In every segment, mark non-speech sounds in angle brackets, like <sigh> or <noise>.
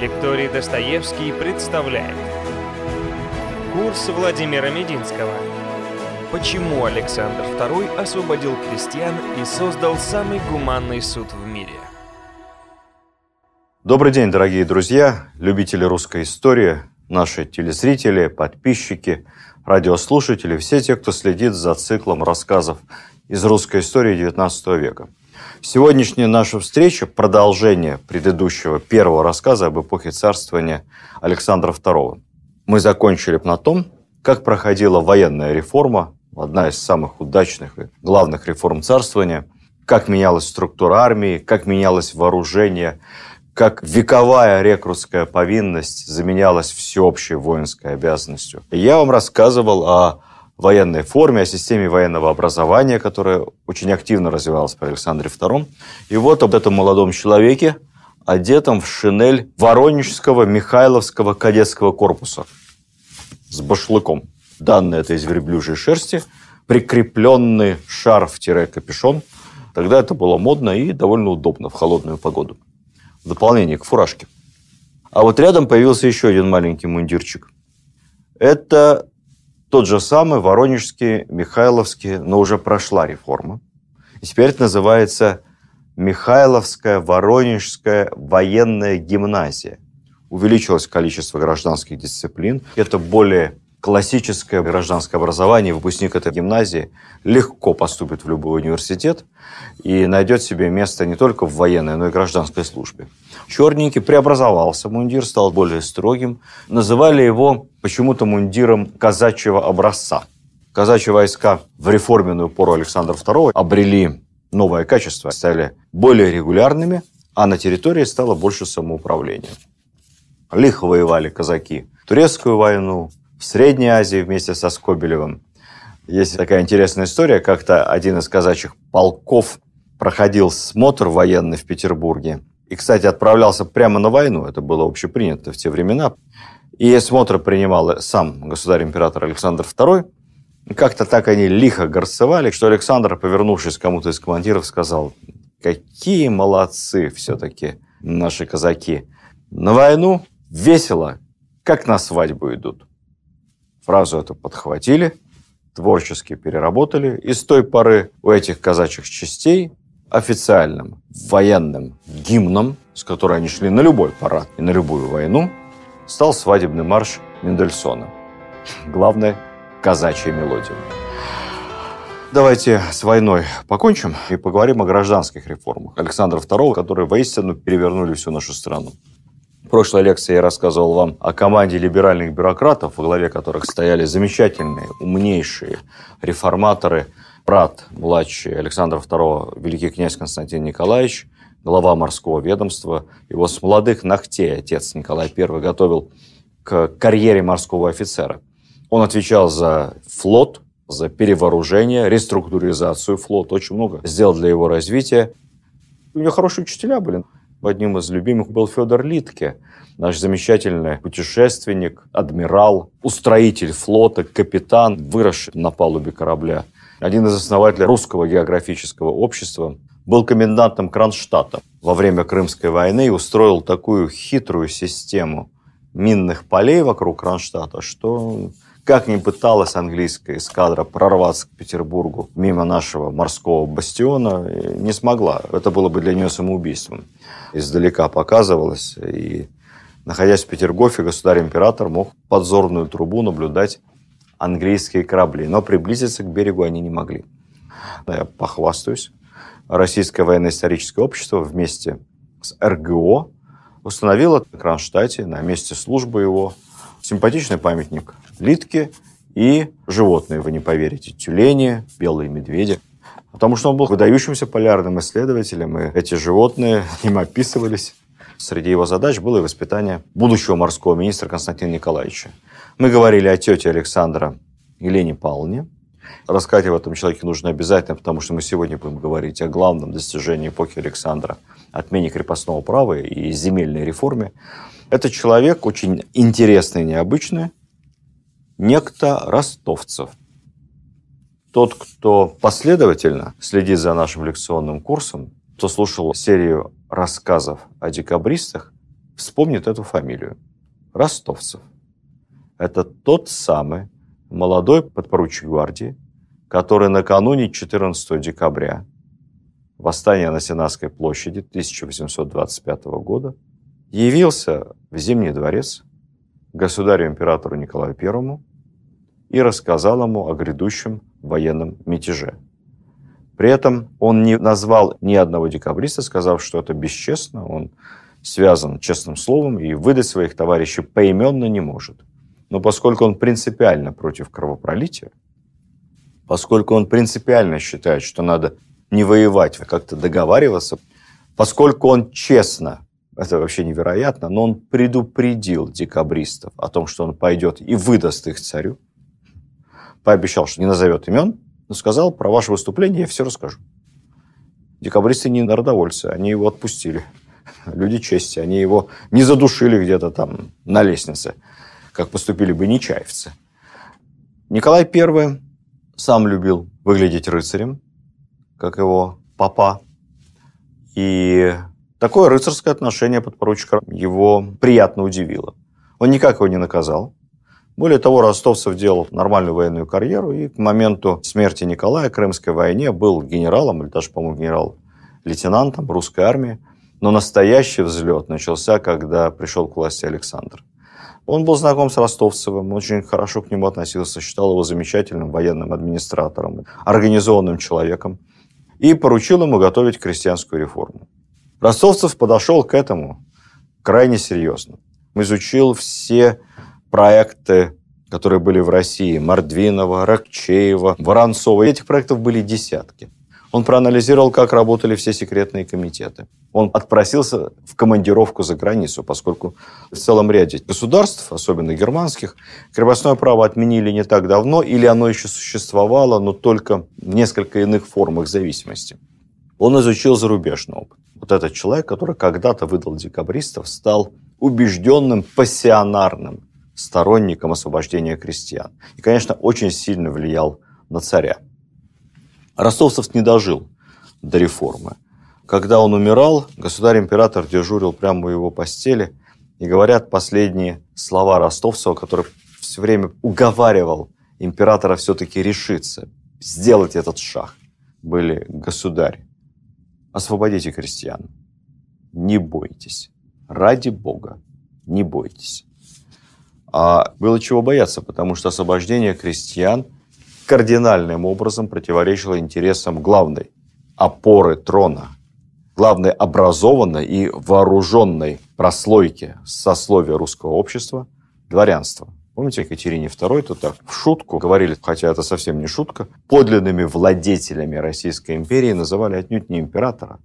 Лекторий Достоевский представляет Курс Владимира Мединского Почему Александр II освободил крестьян и создал самый гуманный суд в мире? Добрый день, дорогие друзья, любители русской истории, наши телезрители, подписчики, радиослушатели, все те, кто следит за циклом рассказов из русской истории XIX века. Сегодняшняя наша встреча – продолжение предыдущего первого рассказа об эпохе царствования Александра II. Мы закончили на том, как проходила военная реформа, одна из самых удачных и главных реформ царствования, как менялась структура армии, как менялось вооружение, как вековая рекрутская повинность заменялась всеобщей воинской обязанностью. Я вам рассказывал о военной форме, о системе военного образования, которая очень активно развивалась при Александре II. И вот об этом молодом человеке, одетом в шинель Воронежского Михайловского кадетского корпуса с башлыком. Данные это из верблюжьей шерсти, прикрепленный шарф-капюшон. Тогда это было модно и довольно удобно в холодную погоду. В дополнение к фуражке. А вот рядом появился еще один маленький мундирчик. Это тот же самый Воронежский, Михайловский, но уже прошла реформа. И теперь это называется Михайловская Воронежская военная гимназия. Увеличилось количество гражданских дисциплин. Это более классическое гражданское образование. Выпускник этой гимназии легко поступит в любой университет и найдет себе место не только в военной, но и гражданской службе. Черненький преобразовался, мундир стал более строгим. Называли его почему-то мундиром казачьего образца. Казачьи войска в реформенную пору Александра II обрели новое качество, стали более регулярными, а на территории стало больше самоуправления. Лихо воевали казаки турецкую войну, в Средней Азии вместе со Скобелевым. Есть такая интересная история. Как-то один из казачьих полков проходил смотр военный в Петербурге. И, кстати, отправлялся прямо на войну. Это было общепринято в те времена. И смотр принимал сам государь-император Александр II. Как-то так они лихо горцевали, что Александр, повернувшись к кому-то из командиров, сказал, какие молодцы все-таки наши казаки. На войну весело, как на свадьбу идут. Фразу эту подхватили, творчески переработали, и с той поры у этих казачьих частей официальным военным гимном, с которой они шли на любой парад и на любую войну, стал свадебный марш Мендельсона. Главное – казачья мелодия. Давайте с войной покончим и поговорим о гражданских реформах Александра II, которые воистину перевернули всю нашу страну. Прошлой лекции я рассказывал вам о команде либеральных бюрократов, во главе которых стояли замечательные, умнейшие реформаторы, брат младший Александра II, великий князь Константин Николаевич, глава морского ведомства. Его с молодых ногтей отец Николай I готовил к карьере морского офицера. Он отвечал за флот, за перевооружение, реструктуризацию флота, очень много сделал для его развития. У него хорошие учителя были. Одним из любимых был Федор Литке, наш замечательный путешественник, адмирал, устроитель флота, капитан, выросший на палубе корабля. Один из основателей русского географического общества, был комендантом Кронштадта во время Крымской войны и устроил такую хитрую систему минных полей вокруг Кронштадта, что как ни пыталась английская эскадра прорваться к Петербургу мимо нашего морского бастиона, не смогла. Это было бы для нее самоубийством издалека показывалось. И находясь в Петергофе, государь-император мог подзорную трубу наблюдать английские корабли. Но приблизиться к берегу они не могли. Я похвастаюсь. Российское военно-историческое общество вместе с РГО установило в Кронштадте на месте службы его симпатичный памятник Литке и животные, вы не поверите, тюлени, белые медведи. Потому что он был выдающимся полярным исследователем, и эти животные <laughs> им описывались. Среди его задач было и воспитание будущего морского министра Константина Николаевича. Мы говорили о тете Александра Елене Павловне. Рассказать об этом человеке нужно обязательно, потому что мы сегодня будем говорить о главном достижении эпохи Александра – отмене крепостного права и земельной реформе. Это человек очень интересный необычный, некто Ростовцев. Тот, кто последовательно следит за нашим лекционным курсом, кто слушал серию рассказов о декабристах, вспомнит эту фамилию. Ростовцев. Это тот самый молодой подпоручик гвардии, который накануне 14 декабря восстания на Сенатской площади 1825 года явился в Зимний дворец государю-императору Николаю I и рассказал ему о грядущем военном мятеже. При этом он не назвал ни одного декабриста, сказав, что это бесчестно, он связан честным словом и выдать своих товарищей поименно не может. Но поскольку он принципиально против кровопролития, поскольку он принципиально считает, что надо не воевать, а как-то договариваться, поскольку он честно, это вообще невероятно, но он предупредил декабристов о том, что он пойдет и выдаст их царю, пообещал, что не назовет имен, но сказал, про ваше выступление я все расскажу. Декабристы не народовольцы, они его отпустили. Люди чести, они его не задушили где-то там на лестнице, как поступили бы нечаевцы. Николай I сам любил выглядеть рыцарем, как его папа. И такое рыцарское отношение подпоручика его приятно удивило. Он никак его не наказал. Более того, Ростовцев делал нормальную военную карьеру и к моменту смерти Николая в Крымской войне был генералом, или даже, по-моему, генерал-лейтенантом русской армии. Но настоящий взлет начался, когда пришел к власти Александр. Он был знаком с Ростовцевым, очень хорошо к нему относился, считал его замечательным военным администратором, организованным человеком и поручил ему готовить крестьянскую реформу. Ростовцев подошел к этому крайне серьезно. Изучил все проекты, которые были в России, Мордвинова, Рокчеева, Воронцова. Этих проектов были десятки. Он проанализировал, как работали все секретные комитеты. Он отпросился в командировку за границу, поскольку в целом ряде государств, особенно германских, крепостное право отменили не так давно, или оно еще существовало, но только в несколько иных формах зависимости. Он изучил зарубежный опыт. Вот этот человек, который когда-то выдал декабристов, стал убежденным пассионарным сторонником освобождения крестьян. И, конечно, очень сильно влиял на царя. Ростовцев не дожил до реформы. Когда он умирал, государь-император дежурил прямо у его постели, и говорят последние слова Ростовцева, который все время уговаривал императора все-таки решиться, сделать этот шаг, были «Государь, освободите крестьян, не бойтесь, ради Бога, не бойтесь». А было чего бояться, потому что освобождение крестьян кардинальным образом противоречило интересам главной опоры трона, главной образованной и вооруженной прослойки сословия русского общества – дворянства. Помните, Екатерине II тут так в шутку говорили, хотя это совсем не шутка, подлинными владетелями Российской империи называли отнюдь не императора.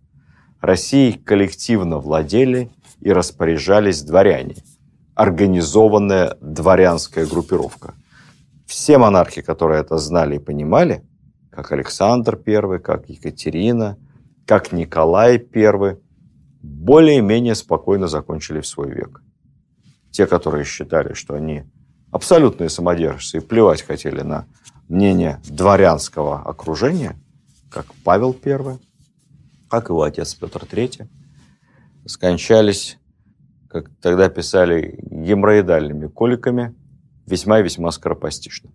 Россией коллективно владели и распоряжались дворяне – организованная дворянская группировка. Все монархи, которые это знали и понимали, как Александр I, как Екатерина, как Николай I, более-менее спокойно закончили в свой век. Те, которые считали, что они абсолютные самодержцы и плевать хотели на мнение дворянского окружения, как Павел I, как его отец Петр III, скончались как тогда писали, геморроидальными коликами, весьма и весьма скоропостижно.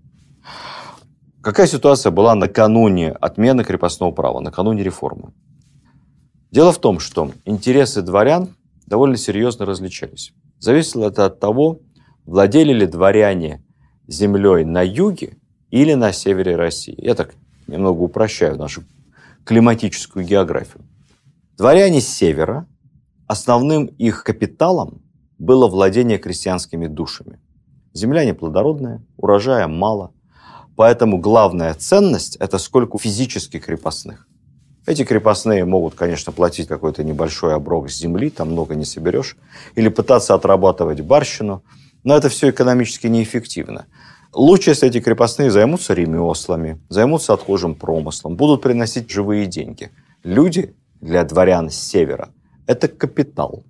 Какая ситуация была накануне отмены крепостного права, накануне реформы? Дело в том, что интересы дворян довольно серьезно различались. Зависело это от того, владели ли дворяне землей на юге или на севере России. Я так немного упрощаю нашу климатическую географию. Дворяне с севера Основным их капиталом было владение крестьянскими душами. Земля неплодородная, урожая мало, поэтому главная ценность – это сколько физических крепостных. Эти крепостные могут, конечно, платить какой-то небольшой оброк с земли, там много не соберешь, или пытаться отрабатывать барщину, но это все экономически неэффективно. Лучше, если эти крепостные займутся ремеслами, займутся отхожим промыслом, будут приносить живые деньги. Люди для дворян с севера – это капитал.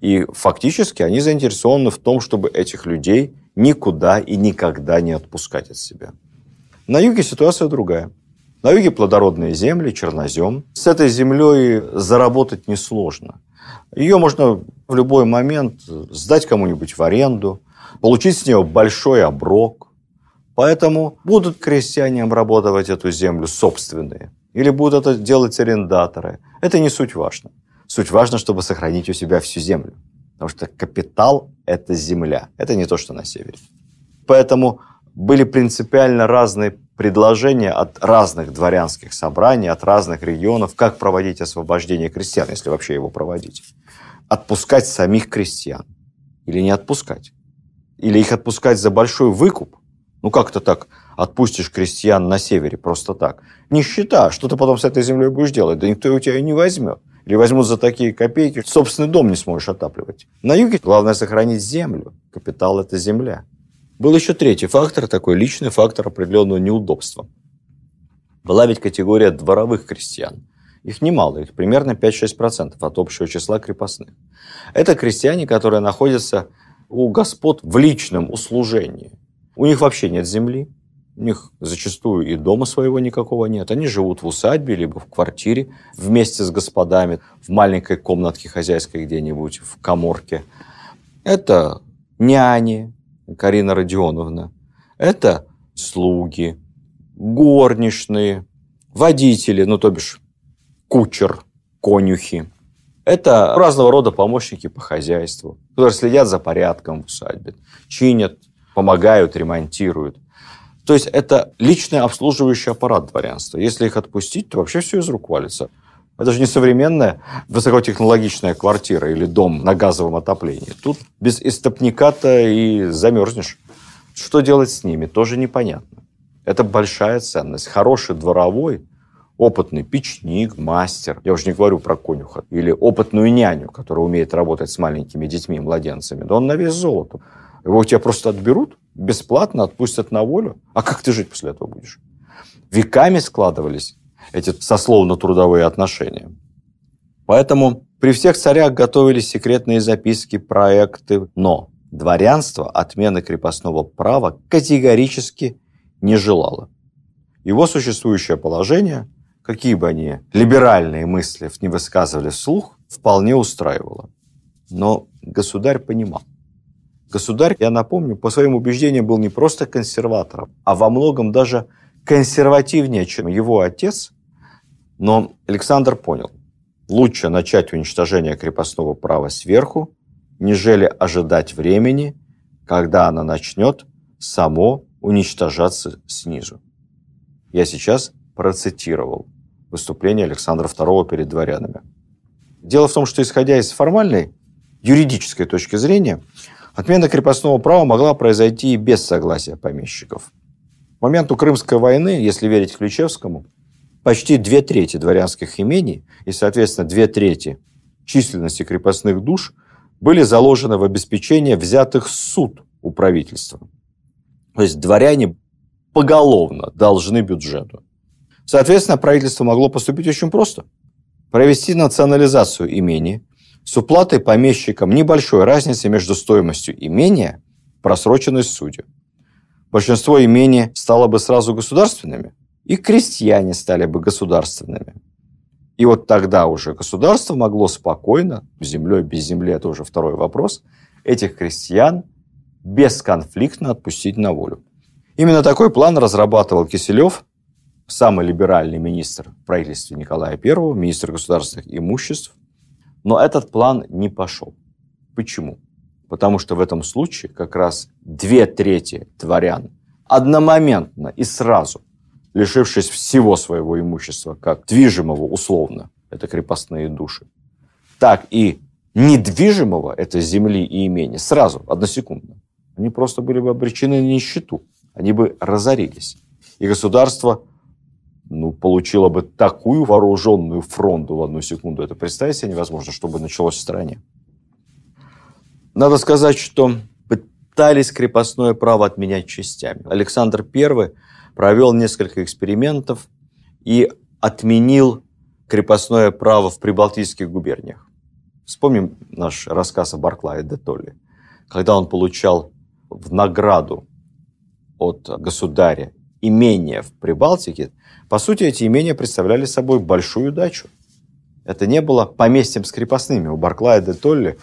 И фактически они заинтересованы в том, чтобы этих людей никуда и никогда не отпускать от себя. На юге ситуация другая. На юге плодородные земли, чернозем. С этой землей заработать несложно. Ее можно в любой момент сдать кому-нибудь в аренду, получить с нее большой оброк. Поэтому будут крестьяне обрабатывать эту землю собственные, или будут это делать арендаторы. Это не суть важно. Суть важно, чтобы сохранить у себя всю землю. Потому что капитал – это земля. Это не то, что на севере. Поэтому были принципиально разные предложения от разных дворянских собраний, от разных регионов, как проводить освобождение крестьян, если вообще его проводить. Отпускать самих крестьян или не отпускать. Или их отпускать за большой выкуп. Ну как-то так отпустишь крестьян на севере просто так. Нищета, что ты потом с этой землей будешь делать? Да никто у тебя ее не возьмет. Или возьмут за такие копейки, собственный дом не сможешь отапливать. На юге главное сохранить землю. Капитал – это земля. Был еще третий фактор, такой личный фактор определенного неудобства. Была ведь категория дворовых крестьян. Их немало, их примерно 5-6% от общего числа крепостных. Это крестьяне, которые находятся у господ в личном услужении. У них вообще нет земли, у них зачастую и дома своего никакого нет. Они живут в усадьбе, либо в квартире вместе с господами, в маленькой комнатке хозяйской где-нибудь, в коморке. Это няни, Карина Родионовна. Это слуги, горничные, водители, ну, то бишь кучер, конюхи. Это разного рода помощники по хозяйству, которые следят за порядком в усадьбе, чинят, помогают, ремонтируют. То есть это личный обслуживающий аппарат дворянства. Если их отпустить, то вообще все из рук валится. Это же не современная высокотехнологичная квартира или дом на газовом отоплении. Тут без истопника-то и замерзнешь. Что делать с ними, тоже непонятно. Это большая ценность. Хороший дворовой, опытный печник, мастер, я уже не говорю про конюха, или опытную няню, которая умеет работать с маленькими детьми, младенцами, да он на вес золота. Его у тебя просто отберут, бесплатно отпустят на волю. А как ты жить после этого будешь? Веками складывались эти сословно-трудовые отношения. Поэтому при всех царях готовились секретные записки, проекты, но дворянство отмены крепостного права категорически не желало. Его существующее положение, какие бы они либеральные мысли не высказывали вслух, вполне устраивало. Но государь понимал. Государь, я напомню, по своим убеждениям был не просто консерватором, а во многом даже консервативнее, чем его отец, но Александр понял, лучше начать уничтожение крепостного права сверху, нежели ожидать времени, когда оно начнет само уничтожаться снизу. Я сейчас процитировал выступление Александра II перед дворянами. Дело в том, что исходя из формальной юридической точки зрения, отмена крепостного права могла произойти и без согласия помещиков. К моменту Крымской войны, если верить Ключевскому, почти две трети дворянских имений и, соответственно, две трети численности крепостных душ были заложены в обеспечение взятых суд у правительства. То есть дворяне поголовно должны бюджету. Соответственно, правительство могло поступить очень просто. Провести национализацию имения с уплатой помещикам небольшой разницы между стоимостью имения просроченной судью. Большинство имений стало бы сразу государственными – и крестьяне стали бы государственными. И вот тогда уже государство могло спокойно, землей, без земли, это уже второй вопрос, этих крестьян бесконфликтно отпустить на волю. Именно такой план разрабатывал Киселев, самый либеральный министр в правительстве Николая I, министр государственных имуществ. Но этот план не пошел. Почему? Потому что в этом случае как раз две трети дворян одномоментно и сразу – лишившись всего своего имущества, как движимого условно, это крепостные души, так и недвижимого, это земли и имения, сразу, односекундно, они просто были бы обречены на нищету, они бы разорились. И государство ну, получило бы такую вооруженную фронту в одну секунду. Это представить себе невозможно, что бы началось в стране. Надо сказать, что пытались крепостное право отменять частями. Александр I провел несколько экспериментов и отменил крепостное право в прибалтийских губерниях. Вспомним наш рассказ о Барклае де Толли, когда он получал в награду от государя имения в Прибалтике, по сути, эти имения представляли собой большую дачу. Это не было поместьем с крепостными. У Барклая де Толли,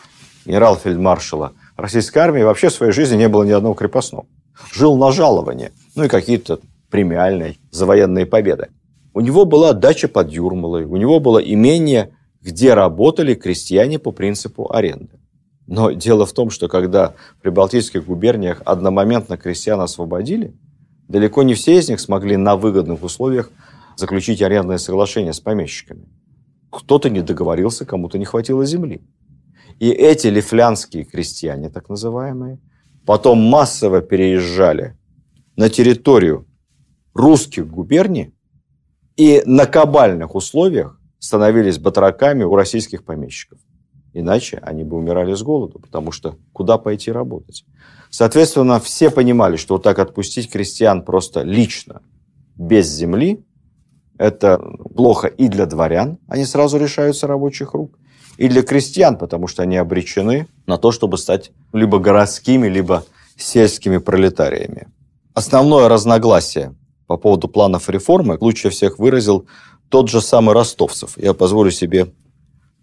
генерал-фельдмаршала российской армии, вообще в своей жизни не было ни одного крепостного. Жил на жалование, ну и какие-то премиальные за военные победы. У него была дача под Юрмалой, у него было имение, где работали крестьяне по принципу аренды. Но дело в том, что когда в прибалтийских губерниях одномоментно крестьян освободили, далеко не все из них смогли на выгодных условиях заключить арендное соглашение с помещиками. Кто-то не договорился, кому-то не хватило земли. И эти лифлянские крестьяне, так называемые, потом массово переезжали на территорию русских губерний и на кабальных условиях становились батраками у российских помещиков. Иначе они бы умирали с голоду, потому что куда пойти работать? Соответственно, все понимали, что вот так отпустить крестьян просто лично, без земли, это плохо и для дворян, они сразу решаются рабочих рук, и для крестьян, потому что они обречены на то, чтобы стать либо городскими, либо сельскими пролетариями. Основное разногласие по поводу планов реформы лучше всех выразил тот же самый Ростовцев. Я позволю себе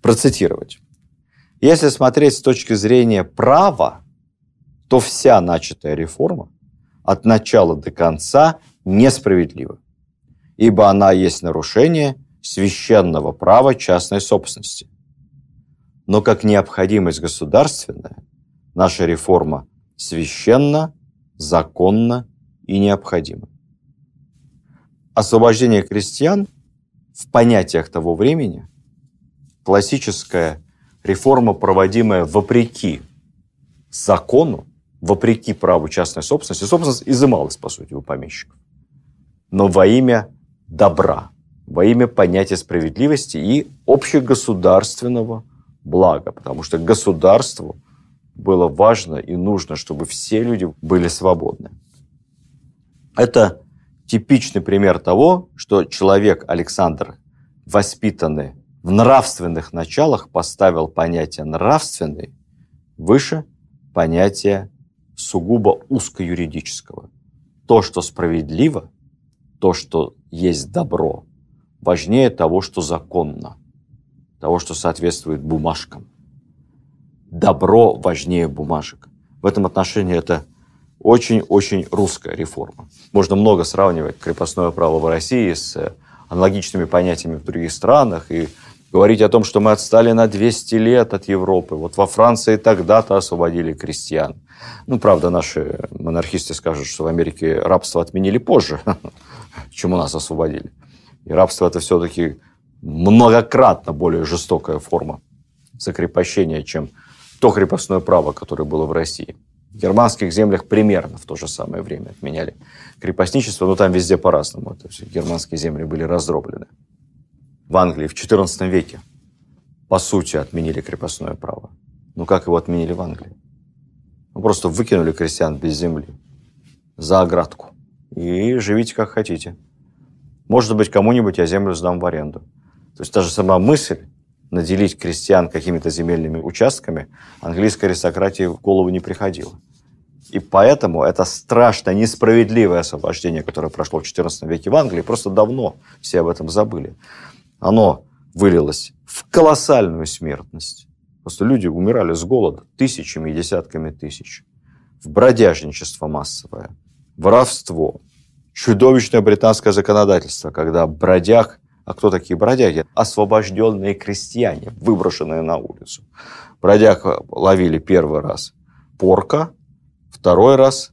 процитировать. Если смотреть с точки зрения права, то вся начатая реформа от начала до конца несправедлива, ибо она есть нарушение священного права частной собственности. Но как необходимость государственная, наша реформа священна, законна и необходима. Освобождение крестьян в понятиях того времени классическая реформа, проводимая вопреки закону, вопреки праву частной собственности. Собственность изымалась, по сути, у помещиков. Но во имя добра, во имя понятия справедливости и общегосударственного блага. Потому что государству было важно и нужно, чтобы все люди были свободны. Это типичный пример того, что человек Александр, воспитанный в нравственных началах поставил понятие нравственный выше понятия сугубо узкоюридического. То, что справедливо, то, что есть добро, важнее того, что законно, того, что соответствует бумажкам. Добро важнее бумажек. В этом отношении это очень-очень русская реформа. Можно много сравнивать крепостное право в России с аналогичными понятиями в других странах и говорить о том, что мы отстали на 200 лет от Европы. Вот во Франции тогда-то освободили крестьян. Ну, правда, наши монархисты скажут, что в Америке рабство отменили позже, <laughs> чем у нас освободили. И рабство это все-таки многократно более жестокая форма закрепощения, чем то крепостное право, которое было в России. В германских землях примерно в то же самое время отменяли крепостничество, но там везде по-разному. То есть германские земли были раздроблены в Англии в XIV веке, по сути, отменили крепостное право. Ну как его отменили в Англии? Ну, просто выкинули крестьян без земли за оградку. И живите как хотите. Может быть, кому-нибудь я землю сдам в аренду. То есть та же сама мысль наделить крестьян какими-то земельными участками английской аристократии в голову не приходила. И поэтому это страшно несправедливое освобождение, которое прошло в XIV веке в Англии, просто давно все об этом забыли оно вылилось в колоссальную смертность. Просто люди умирали с голода тысячами и десятками тысяч. В бродяжничество массовое, воровство, чудовищное британское законодательство, когда бродяг, а кто такие бродяги? Освобожденные крестьяне, выброшенные на улицу. Бродяг ловили первый раз порка, второй раз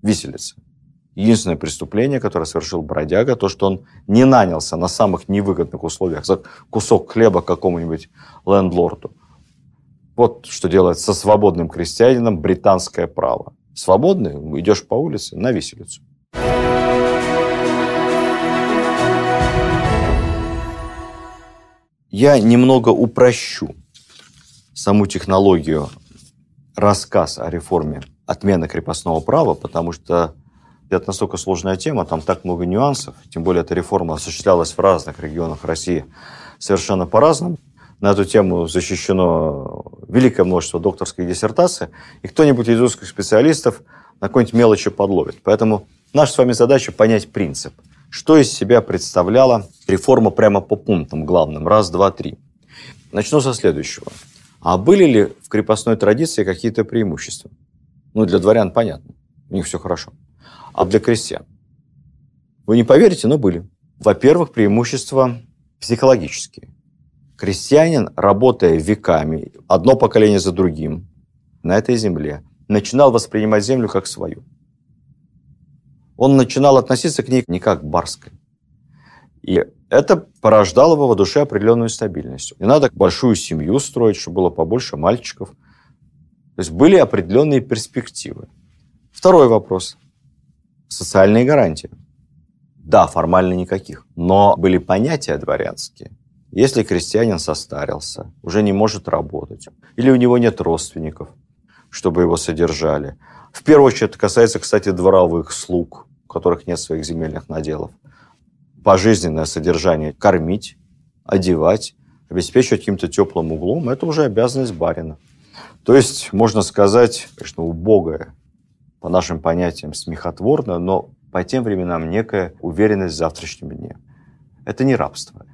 виселица. Единственное преступление, которое совершил бродяга, то, что он не нанялся на самых невыгодных условиях за кусок хлеба какому-нибудь лендлорду. Вот что делает со свободным крестьянином британское право. Свободный, идешь по улице на виселицу. Я немного упрощу саму технологию рассказ о реформе отмены крепостного права, потому что это настолько сложная тема, там так много нюансов, тем более эта реформа осуществлялась в разных регионах России совершенно по-разному. На эту тему защищено великое множество докторских диссертаций, и кто-нибудь из узких специалистов на какой-нибудь мелочи подловит. Поэтому наша с вами задача понять принцип. Что из себя представляла реформа прямо по пунктам главным? Раз, два, три. Начну со следующего. А были ли в крепостной традиции какие-то преимущества? Ну, для дворян понятно, у них все хорошо. А для крестьян? Вы не поверите, но были. Во-первых, преимущества психологические. Крестьянин, работая веками, одно поколение за другим, на этой земле, начинал воспринимать землю как свою. Он начинал относиться к ней не как к барской. И это порождало его в душе определенную стабильность. Не надо большую семью строить, чтобы было побольше мальчиков. То есть были определенные перспективы. Второй вопрос. Социальные гарантии. Да, формально никаких. Но были понятия дворянские. Если крестьянин состарился, уже не может работать, или у него нет родственников, чтобы его содержали. В первую очередь это касается, кстати, дворовых слуг, которых нет своих земельных наделов. Пожизненное содержание кормить, одевать, обеспечивать каким-то теплым углом – это уже обязанность барина. То есть, можно сказать, конечно, убогое, по нашим понятиям, смехотворно, но по тем временам некая уверенность в завтрашнем дне. Это не рабство.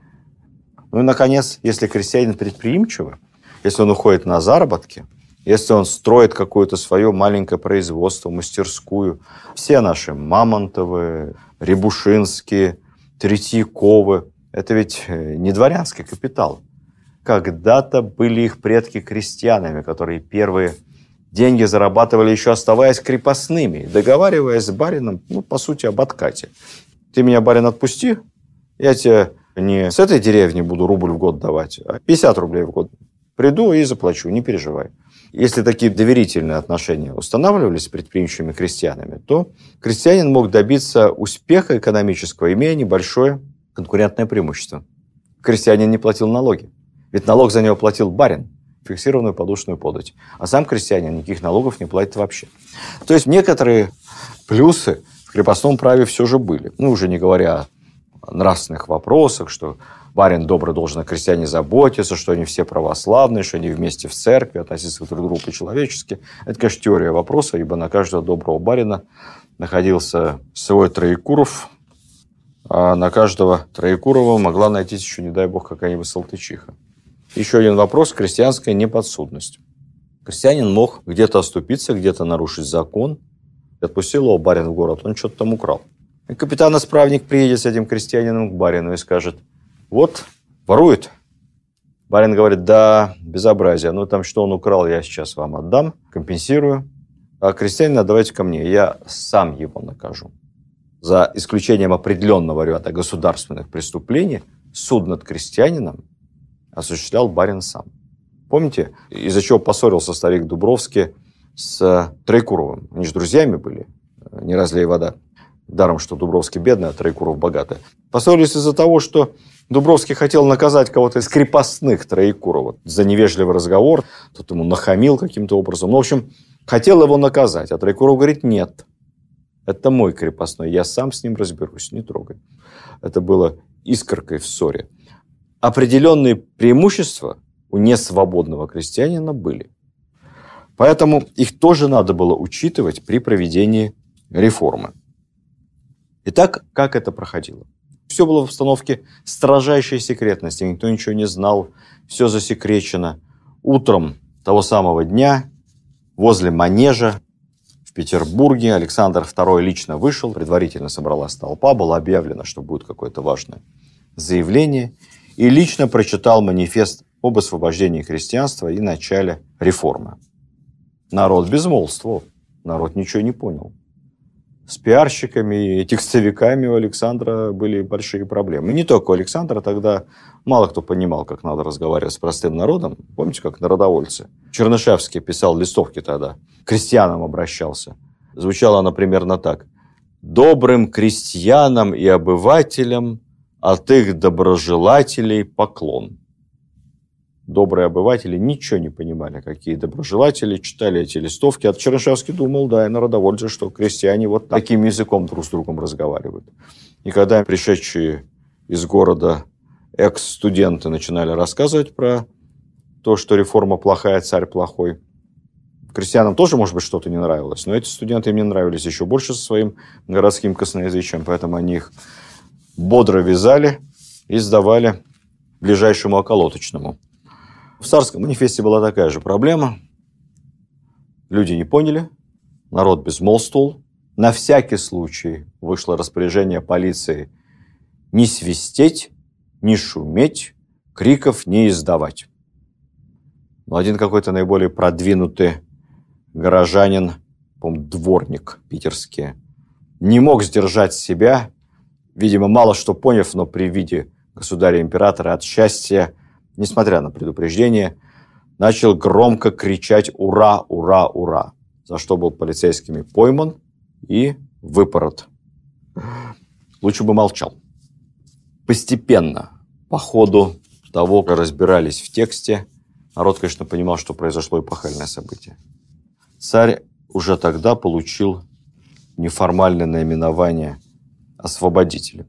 Ну и, наконец, если крестьянин предприимчивый, если он уходит на заработки, если он строит какое-то свое маленькое производство, мастерскую, все наши Мамонтовы, Рябушинские, Третьяковы, это ведь э, не дворянский капитал. Когда-то были их предки крестьянами, которые первые деньги зарабатывали еще оставаясь крепостными, договариваясь с барином, ну, по сути, об откате. Ты меня, барин, отпусти, я тебе не с этой деревни буду рубль в год давать, а 50 рублей в год. Приду и заплачу, не переживай. Если такие доверительные отношения устанавливались с предприимчивыми крестьянами, то крестьянин мог добиться успеха экономического, имея небольшое конкурентное преимущество. Крестьянин не платил налоги. Ведь налог за него платил барин, фиксированную подушную подать. А сам крестьянин никаких налогов не платит вообще. То есть некоторые плюсы в крепостном праве все же были. Ну, уже не говоря о нравственных вопросах, что барин добрый должен о крестьяне заботиться, что они все православные, что они вместе в церкви, относятся друг к другу по-человечески. Это, конечно, теория вопроса, ибо на каждого доброго барина находился свой Троекуров, а на каждого Троекурова могла найтись еще, не дай бог, какая-нибудь салтычиха. Еще один вопрос – крестьянская неподсудность. Крестьянин мог где-то оступиться, где-то нарушить закон. Отпустил его барин в город, он что-то там украл. И капитан-исправник приедет с этим крестьянином к барину и скажет, вот, ворует. Барин говорит, да, безобразие. Ну, там что он украл, я сейчас вам отдам, компенсирую. А крестьянина давайте ко мне, я сам его накажу. За исключением определенного ряда государственных преступлений, суд над крестьянином осуществлял барин сам. Помните, из-за чего поссорился старик Дубровский с Троекуровым? Они же друзьями были, не разлей вода. Даром, что Дубровский бедный, а Троекуров богатый. Поссорились из-за того, что Дубровский хотел наказать кого-то из крепостных Троекурова за невежливый разговор. Тот ему нахамил каким-то образом. Ну, в общем, хотел его наказать. А Троекуров говорит, нет, это мой крепостной, я сам с ним разберусь, не трогай. Это было искоркой в ссоре. Определенные преимущества у несвободного крестьянина были. Поэтому их тоже надо было учитывать при проведении реформы. Итак, как это проходило? Все было в обстановке строжайшей секретности, никто ничего не знал, все засекречено. Утром того самого дня возле манежа в Петербурге Александр II лично вышел, предварительно собралась толпа, было объявлено, что будет какое-то важное заявление, и лично прочитал манифест об освобождении христианства и начале реформы. Народ безмолвствовал, народ ничего не понял с пиарщиками и текстовиками у Александра были большие проблемы. И не только у Александра, тогда мало кто понимал, как надо разговаривать с простым народом. Помните, как народовольцы? Чернышевский писал листовки тогда, к крестьянам обращался. Звучало она примерно так. «Добрым крестьянам и обывателям от их доброжелателей поклон» добрые обыватели ничего не понимали, какие доброжелатели, читали эти листовки. А Чернышевский думал, да, и народовольцы, что крестьяне вот таким языком друг с другом разговаривают. И когда пришедшие из города экс-студенты начинали рассказывать про то, что реформа плохая, царь плохой, крестьянам тоже, может быть, что-то не нравилось, но эти студенты им не нравились еще больше со своим городским косноязычием, поэтому они их бодро вязали и сдавали ближайшему околоточному. В царском манифесте была такая же проблема. Люди не поняли, народ безмолвствовал. На всякий случай вышло распоряжение полиции не свистеть, не шуметь, криков не издавать. Но один какой-то наиболее продвинутый горожанин, по дворник питерский, не мог сдержать себя, видимо, мало что поняв, но при виде государя-императора от счастья, несмотря на предупреждение, начал громко кричать «Ура! Ура! Ура!», за что был полицейскими пойман и выпорот. Лучше бы молчал. Постепенно, по ходу того, как разбирались в тексте, народ, конечно, понимал, что произошло эпохальное событие. Царь уже тогда получил неформальное наименование освободителя.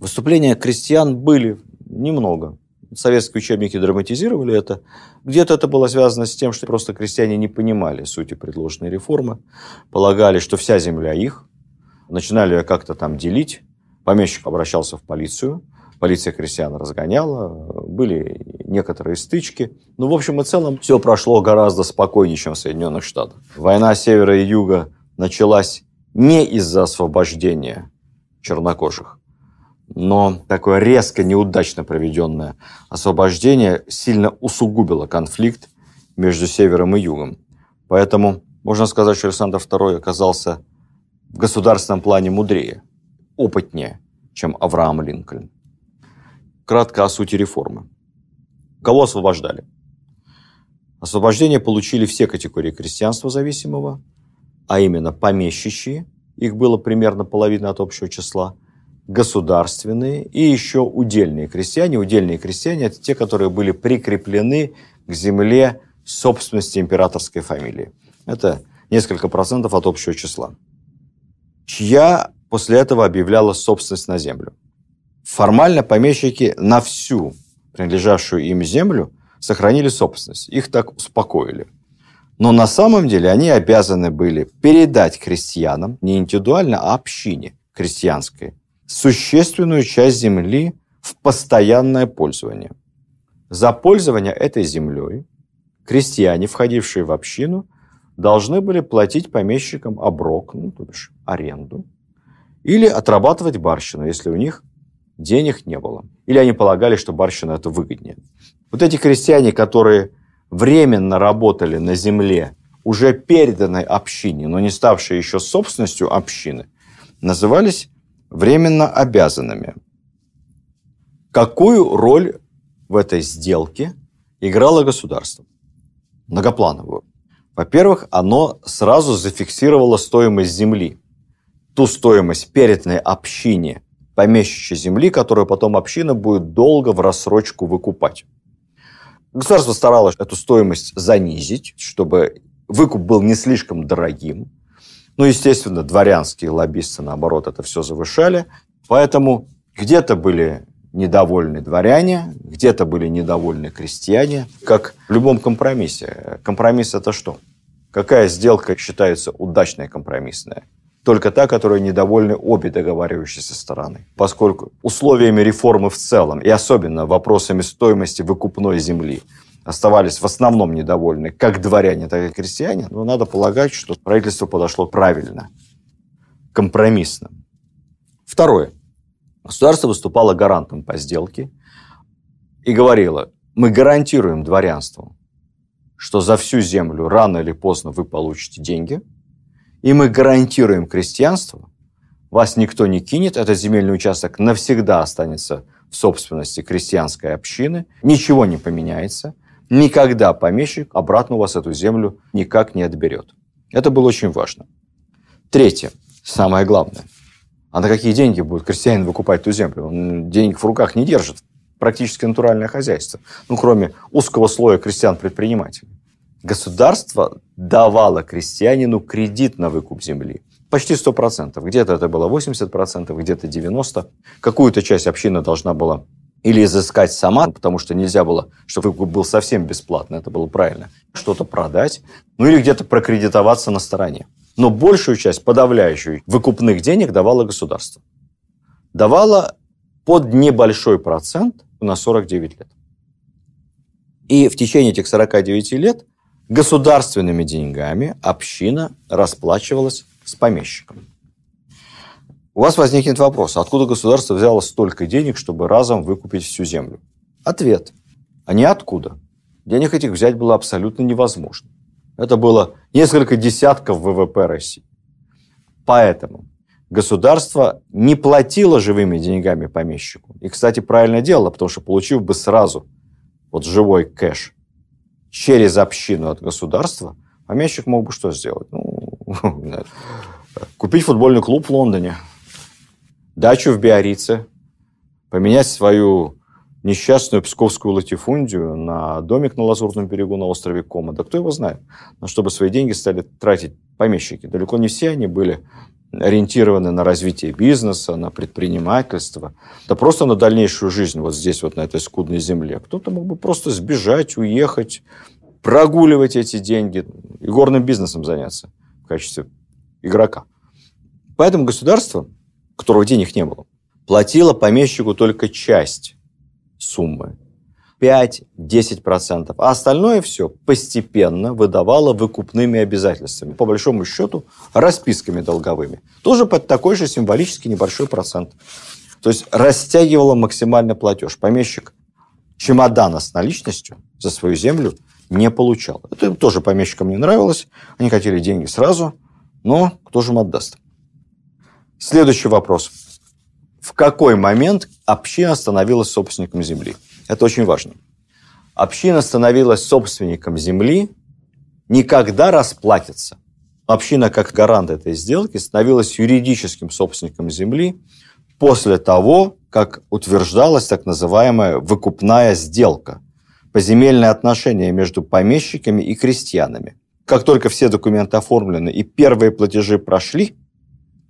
Выступления крестьян были немного. Советские учебники драматизировали это. Где-то это было связано с тем, что просто крестьяне не понимали сути предложенной реформы, полагали, что вся земля их, начинали ее как-то там делить. Помещик обращался в полицию, полиция крестьян разгоняла, были некоторые стычки. Но ну, в общем и целом все прошло гораздо спокойнее, чем в Соединенных Штатах. Война севера и юга началась не из-за освобождения чернокожих, но такое резко неудачно проведенное освобождение сильно усугубило конфликт между севером и югом. Поэтому можно сказать, что Александр II оказался в государственном плане мудрее, опытнее, чем Авраам Линкольн. Кратко о сути реформы. Кого освобождали? Освобождение получили все категории крестьянства зависимого, а именно помещичьи, их было примерно половина от общего числа, государственные и еще удельные крестьяне. Удельные крестьяне – это те, которые были прикреплены к земле собственности императорской фамилии. Это несколько процентов от общего числа. Чья после этого объявляла собственность на землю. Формально помещики на всю принадлежавшую им землю сохранили собственность. Их так успокоили. Но на самом деле они обязаны были передать крестьянам, не индивидуально, а общине крестьянской, существенную часть земли в постоянное пользование. За пользование этой землей крестьяне, входившие в общину, должны были платить помещикам оброк, ну, то бишь аренду, или отрабатывать барщину, если у них денег не было. Или они полагали, что барщина это выгоднее. Вот эти крестьяне, которые временно работали на земле, уже переданной общине, но не ставшей еще собственностью общины, назывались временно обязанными. Какую роль в этой сделке играло государство? Многоплановую. Во-первых, оно сразу зафиксировало стоимость земли. Ту стоимость переданной общине помещичьей земли, которую потом община будет долго в рассрочку выкупать. Государство старалось эту стоимость занизить, чтобы выкуп был не слишком дорогим. Ну, естественно, дворянские лоббисты, наоборот, это все завышали. Поэтому где-то были недовольны дворяне, где-то были недовольны крестьяне, как в любом компромиссе. Компромисс – это что? Какая сделка считается удачной компромиссная? Только та, которой недовольны обе договаривающиеся стороны. Поскольку условиями реформы в целом, и особенно вопросами стоимости выкупной земли, оставались в основном недовольны как дворяне, так и крестьяне, но надо полагать, что правительство подошло правильно, компромиссно. Второе. Государство выступало гарантом по сделке и говорило, мы гарантируем дворянству, что за всю землю рано или поздно вы получите деньги – и мы гарантируем крестьянству, вас никто не кинет, этот земельный участок навсегда останется в собственности крестьянской общины, ничего не поменяется, никогда помещик обратно у вас эту землю никак не отберет. Это было очень важно. Третье, самое главное. А на какие деньги будет крестьянин выкупать ту землю? Он денег в руках не держит. Практически натуральное хозяйство. Ну, кроме узкого слоя крестьян-предпринимателей. Государство давало крестьянину кредит на выкуп земли. Почти 100%. Где-то это было 80%, где-то 90%. Какую-то часть община должна была или изыскать сама, потому что нельзя было, чтобы выкуп был совсем бесплатно, это было правильно, что-то продать, ну или где-то прокредитоваться на стороне. Но большую часть, подавляющую, выкупных денег давало государство. Давало под небольшой процент на 49 лет. И в течение этих 49 лет государственными деньгами община расплачивалась с помещиком. У вас возникнет вопрос, откуда государство взяло столько денег, чтобы разом выкупить всю землю? Ответ. А ниоткуда. Денег этих взять было абсолютно невозможно. Это было несколько десятков ВВП России. Поэтому государство не платило живыми деньгами помещику. И, кстати, правильно делало, потому что получив бы сразу вот живой кэш через общину от государства, помещик мог бы что сделать? Ну, <laughs> купить футбольный клуб в Лондоне, дачу в Биорице, поменять свою несчастную псковскую латифундию на домик на Лазурном берегу на острове Кома. Да кто его знает? Но чтобы свои деньги стали тратить помещики. Далеко не все они были ориентированы на развитие бизнеса, на предпринимательство, да просто на дальнейшую жизнь вот здесь, вот на этой скудной земле. Кто-то мог бы просто сбежать, уехать, прогуливать эти деньги и горным бизнесом заняться в качестве игрока. Поэтому государство, которого денег не было, платило помещику только часть суммы. 5-10%. А остальное все постепенно выдавало выкупными обязательствами. По большому счету, расписками долговыми. Тоже под такой же символический небольшой процент. То есть растягивало максимально платеж. Помещик чемодана с наличностью за свою землю не получал. Это тоже помещикам не нравилось. Они хотели деньги сразу, но кто же им отдаст? Следующий вопрос. В какой момент община становилась собственником земли? Это очень важно. Община становилась собственником земли не когда расплатится. Община, как гарант этой сделки, становилась юридическим собственником земли после того, как утверждалась так называемая выкупная сделка, поземельное отношение между помещиками и крестьянами. Как только все документы оформлены и первые платежи прошли,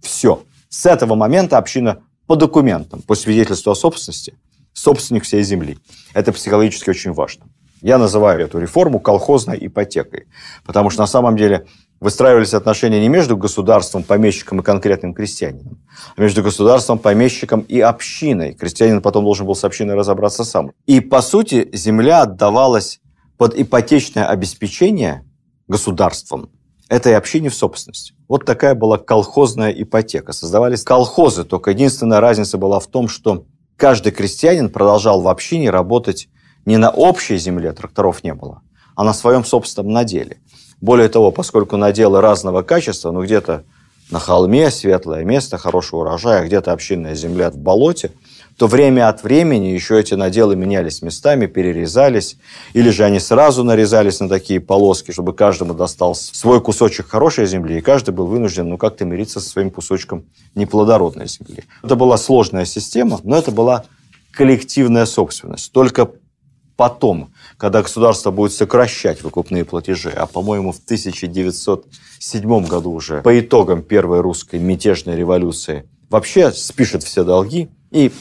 все. С этого момента община по документам, по свидетельству о собственности – собственник всей земли. Это психологически очень важно. Я называю эту реформу колхозной ипотекой, потому что на самом деле выстраивались отношения не между государством, помещиком и конкретным крестьянином, а между государством, помещиком и общиной. Крестьянин потом должен был с общиной разобраться сам. И, по сути, земля отдавалась под ипотечное обеспечение государством этой общине в собственность. Вот такая была колхозная ипотека. Создавались колхозы, только единственная разница была в том, что каждый крестьянин продолжал в общине работать не на общей земле, тракторов не было, а на своем собственном наделе. Более того, поскольку наделы разного качества, ну где-то на холме светлое место, хороший урожай, а где-то общинная земля в болоте – то время от времени еще эти наделы менялись местами, перерезались, или же они сразу нарезались на такие полоски, чтобы каждому достался свой кусочек хорошей земли, и каждый был вынужден ну, как-то мириться со своим кусочком неплодородной земли. Это была сложная система, но это была коллективная собственность. Только потом, когда государство будет сокращать выкупные платежи, а, по-моему, в 1907 году уже, по итогам первой русской мятежной революции, вообще спишет все долги и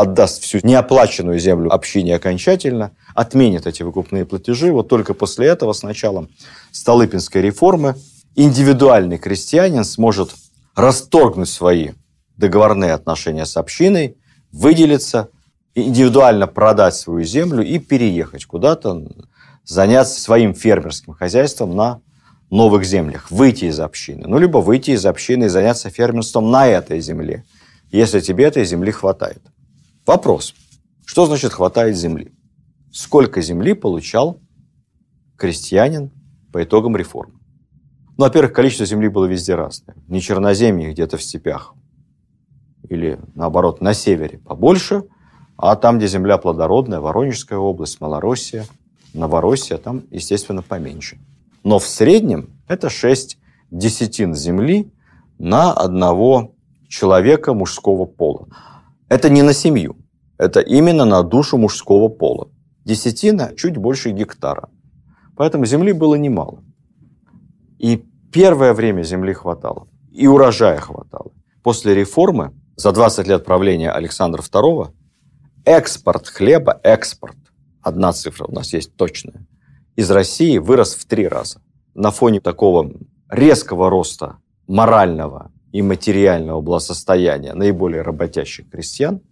отдаст всю неоплаченную землю общине окончательно, отменит эти выкупные платежи. Вот только после этого, с началом Столыпинской реформы, индивидуальный крестьянин сможет расторгнуть свои договорные отношения с общиной, выделиться, индивидуально продать свою землю и переехать куда-то, заняться своим фермерским хозяйством на новых землях, выйти из общины. Ну, либо выйти из общины и заняться фермерством на этой земле, если тебе этой земли хватает. Вопрос. Что значит хватает земли? Сколько земли получал крестьянин по итогам реформы? Ну, во-первых, количество земли было везде разное. Не черноземье где-то в степях. Или, наоборот, на севере побольше, а там, где земля плодородная, Воронежская область, Малороссия, Новороссия, там, естественно, поменьше. Но в среднем это 6 десятин земли на одного человека мужского пола. Это не на семью. Это именно на душу мужского пола. Десятина чуть больше гектара. Поэтому земли было немало. И первое время земли хватало. И урожая хватало. После реформы, за 20 лет правления Александра II, экспорт хлеба, экспорт, одна цифра у нас есть точная, из России вырос в три раза. На фоне такого резкого роста морального и материального благосостояния наиболее работящих крестьян –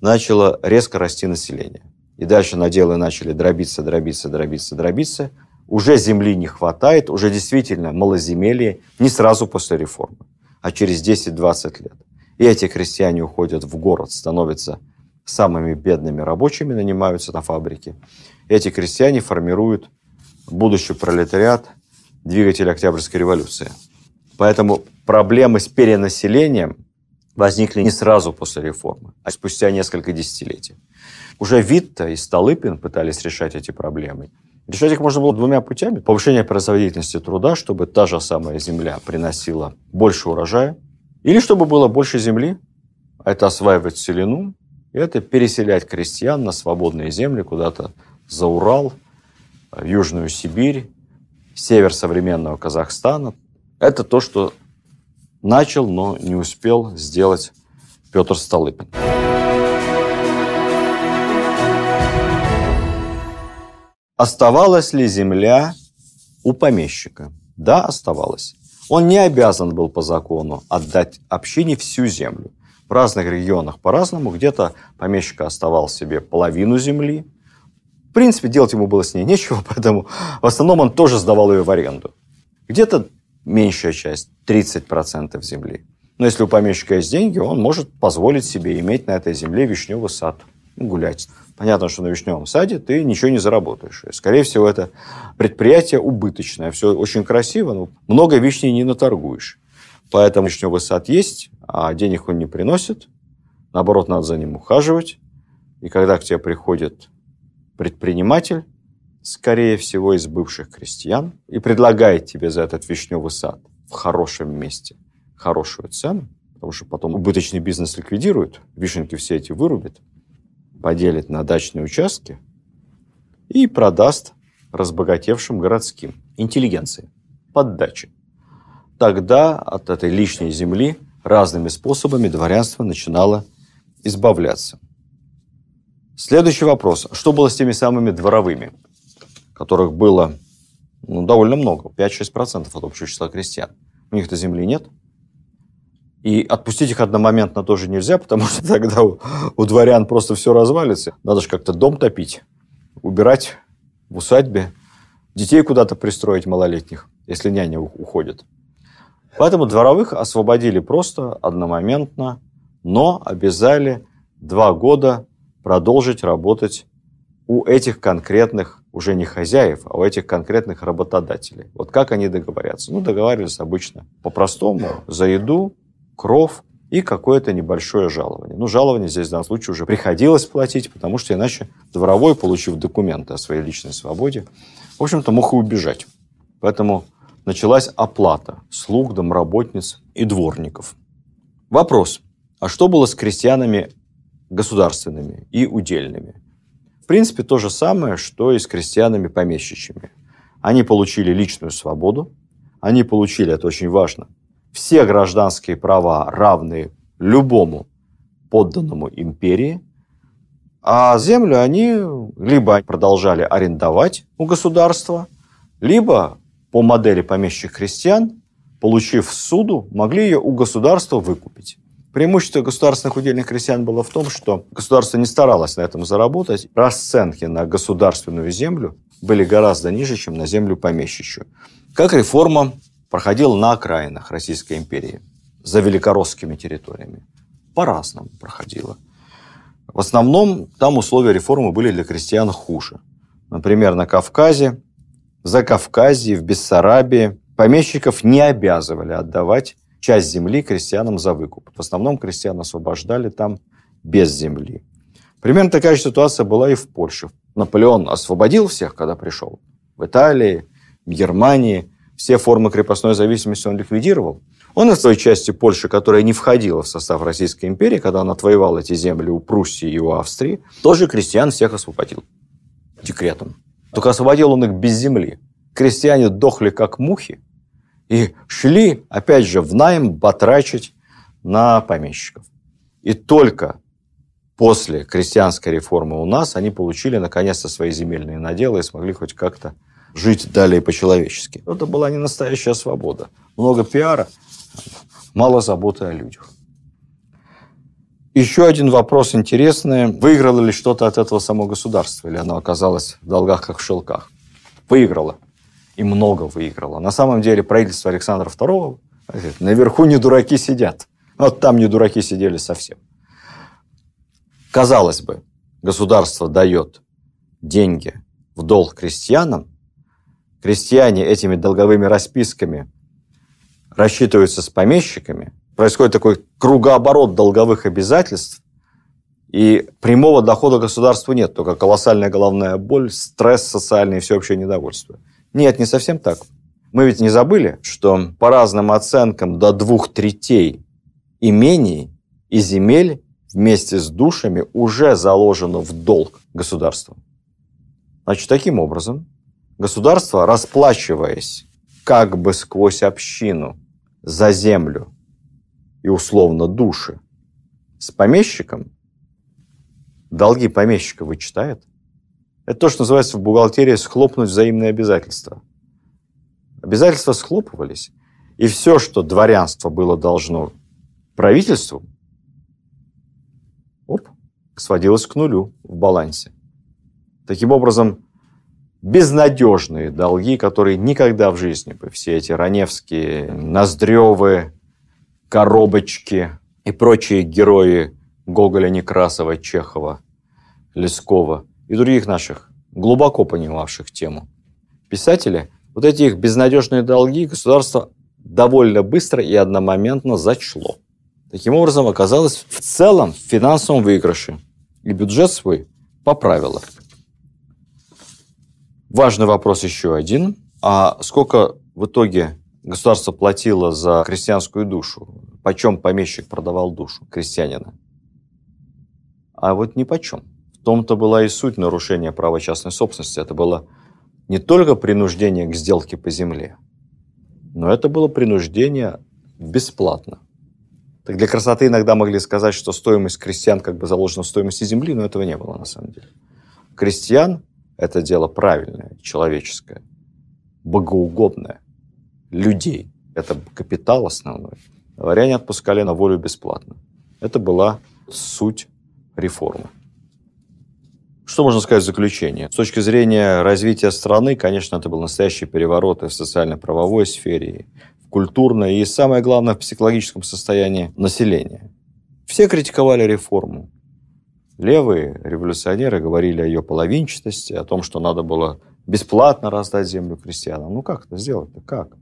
начало резко расти население. и дальше наделы начали дробиться, дробиться, дробиться, дробиться, уже земли не хватает, уже действительно малоземелье не сразу после реформы, а через 10-20 лет. И эти крестьяне уходят в город, становятся самыми бедными рабочими, нанимаются на фабрике. Эти крестьяне формируют будущий пролетариат, двигатель Октябрьской революции. Поэтому проблемы с перенаселением возникли не сразу после реформы, а спустя несколько десятилетий. Уже Витта и Столыпин пытались решать эти проблемы. Решать их можно было двумя путями. Повышение производительности труда, чтобы та же самая земля приносила больше урожая, или чтобы было больше земли, это осваивать селену, и это переселять крестьян на свободные земли куда-то за Урал, в Южную Сибирь, север современного Казахстана. Это то, что начал, но не успел сделать Петр Столыпин. Оставалась ли земля у помещика? Да, оставалась. Он не обязан был по закону отдать общине всю землю. В разных регионах по-разному. Где-то помещик оставал себе половину земли. В принципе, делать ему было с ней нечего, <laughs> поэтому в основном он тоже сдавал ее в аренду. Где-то меньшая часть, 30% земли. Но если у помещика есть деньги, он может позволить себе иметь на этой земле вишневый сад, гулять. Понятно, что на вишневом саде ты ничего не заработаешь. Скорее всего, это предприятие убыточное. Все очень красиво, но много вишни не наторгуешь. Поэтому вишневый сад есть, а денег он не приносит. Наоборот, надо за ним ухаживать. И когда к тебе приходит предприниматель, скорее всего, из бывших крестьян, и предлагает тебе за этот вишневый сад в хорошем месте хорошую цену, потому что потом убыточный бизнес ликвидируют, вишенки все эти вырубят, поделит на дачные участки и продаст разбогатевшим городским интеллигенции под дачи. Тогда от этой лишней земли разными способами дворянство начинало избавляться. Следующий вопрос. Что было с теми самыми дворовыми, которых было ну, довольно много, 5-6% от общего числа крестьян? У них-то земли нет – и отпустить их одномоментно тоже нельзя, потому что тогда у, у дворян просто все развалится. Надо же как-то дом топить, убирать в усадьбе, детей куда-то пристроить малолетних, если няня уходит. Поэтому дворовых освободили просто одномоментно, но обязали два года продолжить работать у этих конкретных уже не хозяев, а у этих конкретных работодателей. Вот как они договорятся? Ну, договаривались обычно по-простому, за еду, кров и какое-то небольшое жалование. Ну, жалование здесь в данном случае уже приходилось платить, потому что иначе дворовой, получив документы о своей личной свободе, в общем-то, мог и убежать. Поэтому началась оплата слуг, домработниц и дворников. Вопрос. А что было с крестьянами государственными и удельными? Принципе, то же самое, что и с крестьянами помещичьими. Они получили личную свободу, они получили, это очень важно, все гражданские права равны любому подданному империи, а землю они либо продолжали арендовать у государства, либо по модели помещичьих крестьян, получив суду, могли ее у государства выкупить. Преимущество государственных удельных крестьян было в том, что государство не старалось на этом заработать. Расценки на государственную землю были гораздо ниже, чем на землю помещичью. Как реформа проходил на окраинах Российской империи, за великоросскими территориями. По-разному проходило. В основном там условия реформы были для крестьян хуже. Например, на Кавказе, за Кавказе, в Бессарабии помещиков не обязывали отдавать часть земли крестьянам за выкуп. В основном крестьян освобождали там без земли. Примерно такая же ситуация была и в Польше. Наполеон освободил всех, когда пришел. В Италии, в Германии все формы крепостной зависимости он ликвидировал. Он из той части Польши, которая не входила в состав Российской империи, когда он отвоевал эти земли у Пруссии и у Австрии, тоже крестьян всех освободил декретом. Только освободил он их без земли. Крестьяне дохли как мухи и шли, опять же, в найм батрачить на помещиков. И только после крестьянской реформы у нас они получили наконец-то свои земельные наделы и смогли хоть как-то жить далее по-человечески. Это была не настоящая свобода. Много пиара, мало заботы о людях. Еще один вопрос интересный. Выиграло ли что-то от этого само государство? Или оно оказалось в долгах, как в шелках? Выиграло. И много выиграло. На самом деле правительство Александра II, наверху не дураки сидят. Вот там не дураки сидели совсем. Казалось бы, государство дает деньги в долг крестьянам, крестьяне этими долговыми расписками рассчитываются с помещиками, происходит такой кругооборот долговых обязательств, и прямого дохода государству нет, только колоссальная головная боль, стресс социальный и всеобщее недовольство. Нет, не совсем так. Мы ведь не забыли, что по разным оценкам до двух третей имений и земель вместе с душами уже заложено в долг государству. Значит, таким образом, государство, расплачиваясь как бы сквозь общину за землю и условно души с помещиком, долги помещика вычитает. Это то, что называется в бухгалтерии схлопнуть взаимные обязательства. Обязательства схлопывались, и все, что дворянство было должно правительству, оп, сводилось к нулю в балансе. Таким образом, безнадежные долги, которые никогда в жизни бы все эти Раневские, Ноздревы, Коробочки и прочие герои Гоголя, Некрасова, Чехова, Лескова и других наших, глубоко понимавших тему. Писатели, вот эти их безнадежные долги государство довольно быстро и одномоментно зачло. Таким образом, оказалось в целом в финансовом выигрыше. И бюджет свой поправило. Важный вопрос еще один. А сколько в итоге государство платило за крестьянскую душу? Почем помещик продавал душу крестьянина? А вот ни почем. В том-то была и суть нарушения права частной собственности. Это было не только принуждение к сделке по земле, но это было принуждение бесплатно. Так для красоты иногда могли сказать, что стоимость крестьян как бы заложена в стоимости земли, но этого не было на самом деле. Крестьян это дело правильное, человеческое, богоугодное, людей. Это капитал основной. Дворяне отпускали на волю бесплатно. Это была суть реформы. Что можно сказать в заключение? С точки зрения развития страны, конечно, это был настоящий переворот и в социально-правовой сфере, и в культурной, и самое главное, в психологическом состоянии населения. Все критиковали реформу. Левые революционеры говорили о ее половинчатости, о том, что надо было бесплатно раздать землю крестьянам. Ну как это сделать-то? Как?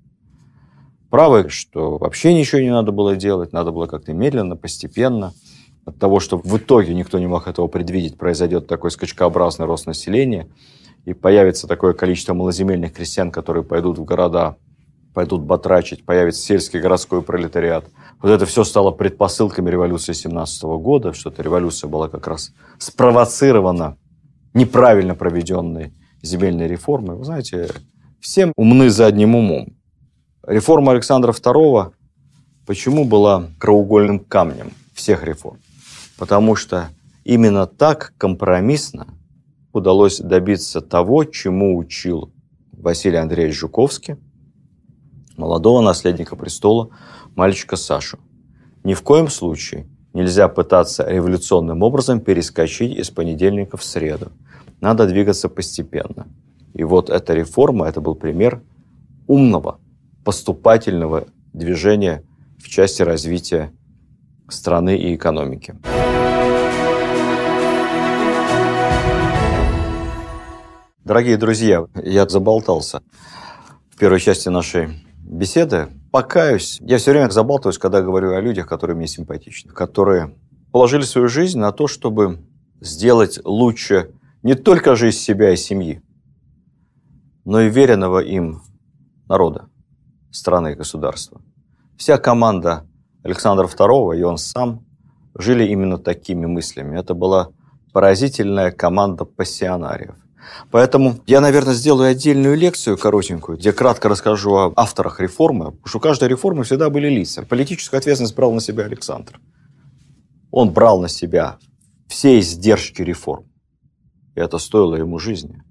Правы, что вообще ничего не надо было делать, надо было как-то медленно, постепенно. От того, что в итоге никто не мог этого предвидеть, произойдет такой скачкообразный рост населения, и появится такое количество малоземельных крестьян, которые пойдут в города, пойдут батрачить, появится сельский городской пролетариат – вот это все стало предпосылками революции 17 года, что эта революция была как раз спровоцирована неправильно проведенной земельной реформой. Вы знаете, всем умны задним умом. Реформа Александра II почему была краеугольным камнем всех реформ? Потому что именно так компромиссно удалось добиться того, чему учил Василий Андреевич Жуковский, молодого наследника престола, мальчика Сашу. Ни в коем случае нельзя пытаться революционным образом перескочить из понедельника в среду. Надо двигаться постепенно. И вот эта реформа, это был пример умного, поступательного движения в части развития страны и экономики. Дорогие друзья, я заболтался в первой части нашей беседы покаюсь. Я все время забалтываюсь, когда говорю о людях, которые мне симпатичны, которые положили свою жизнь на то, чтобы сделать лучше не только жизнь себя и семьи, но и веренного им народа, страны и государства. Вся команда Александра II и он сам жили именно такими мыслями. Это была поразительная команда пассионариев. Поэтому я, наверное, сделаю отдельную лекцию коротенькую, где кратко расскажу о авторах реформы, потому что у каждой реформы всегда были лица. Политическую ответственность брал на себя Александр. Он брал на себя все издержки реформ. И это стоило ему жизни.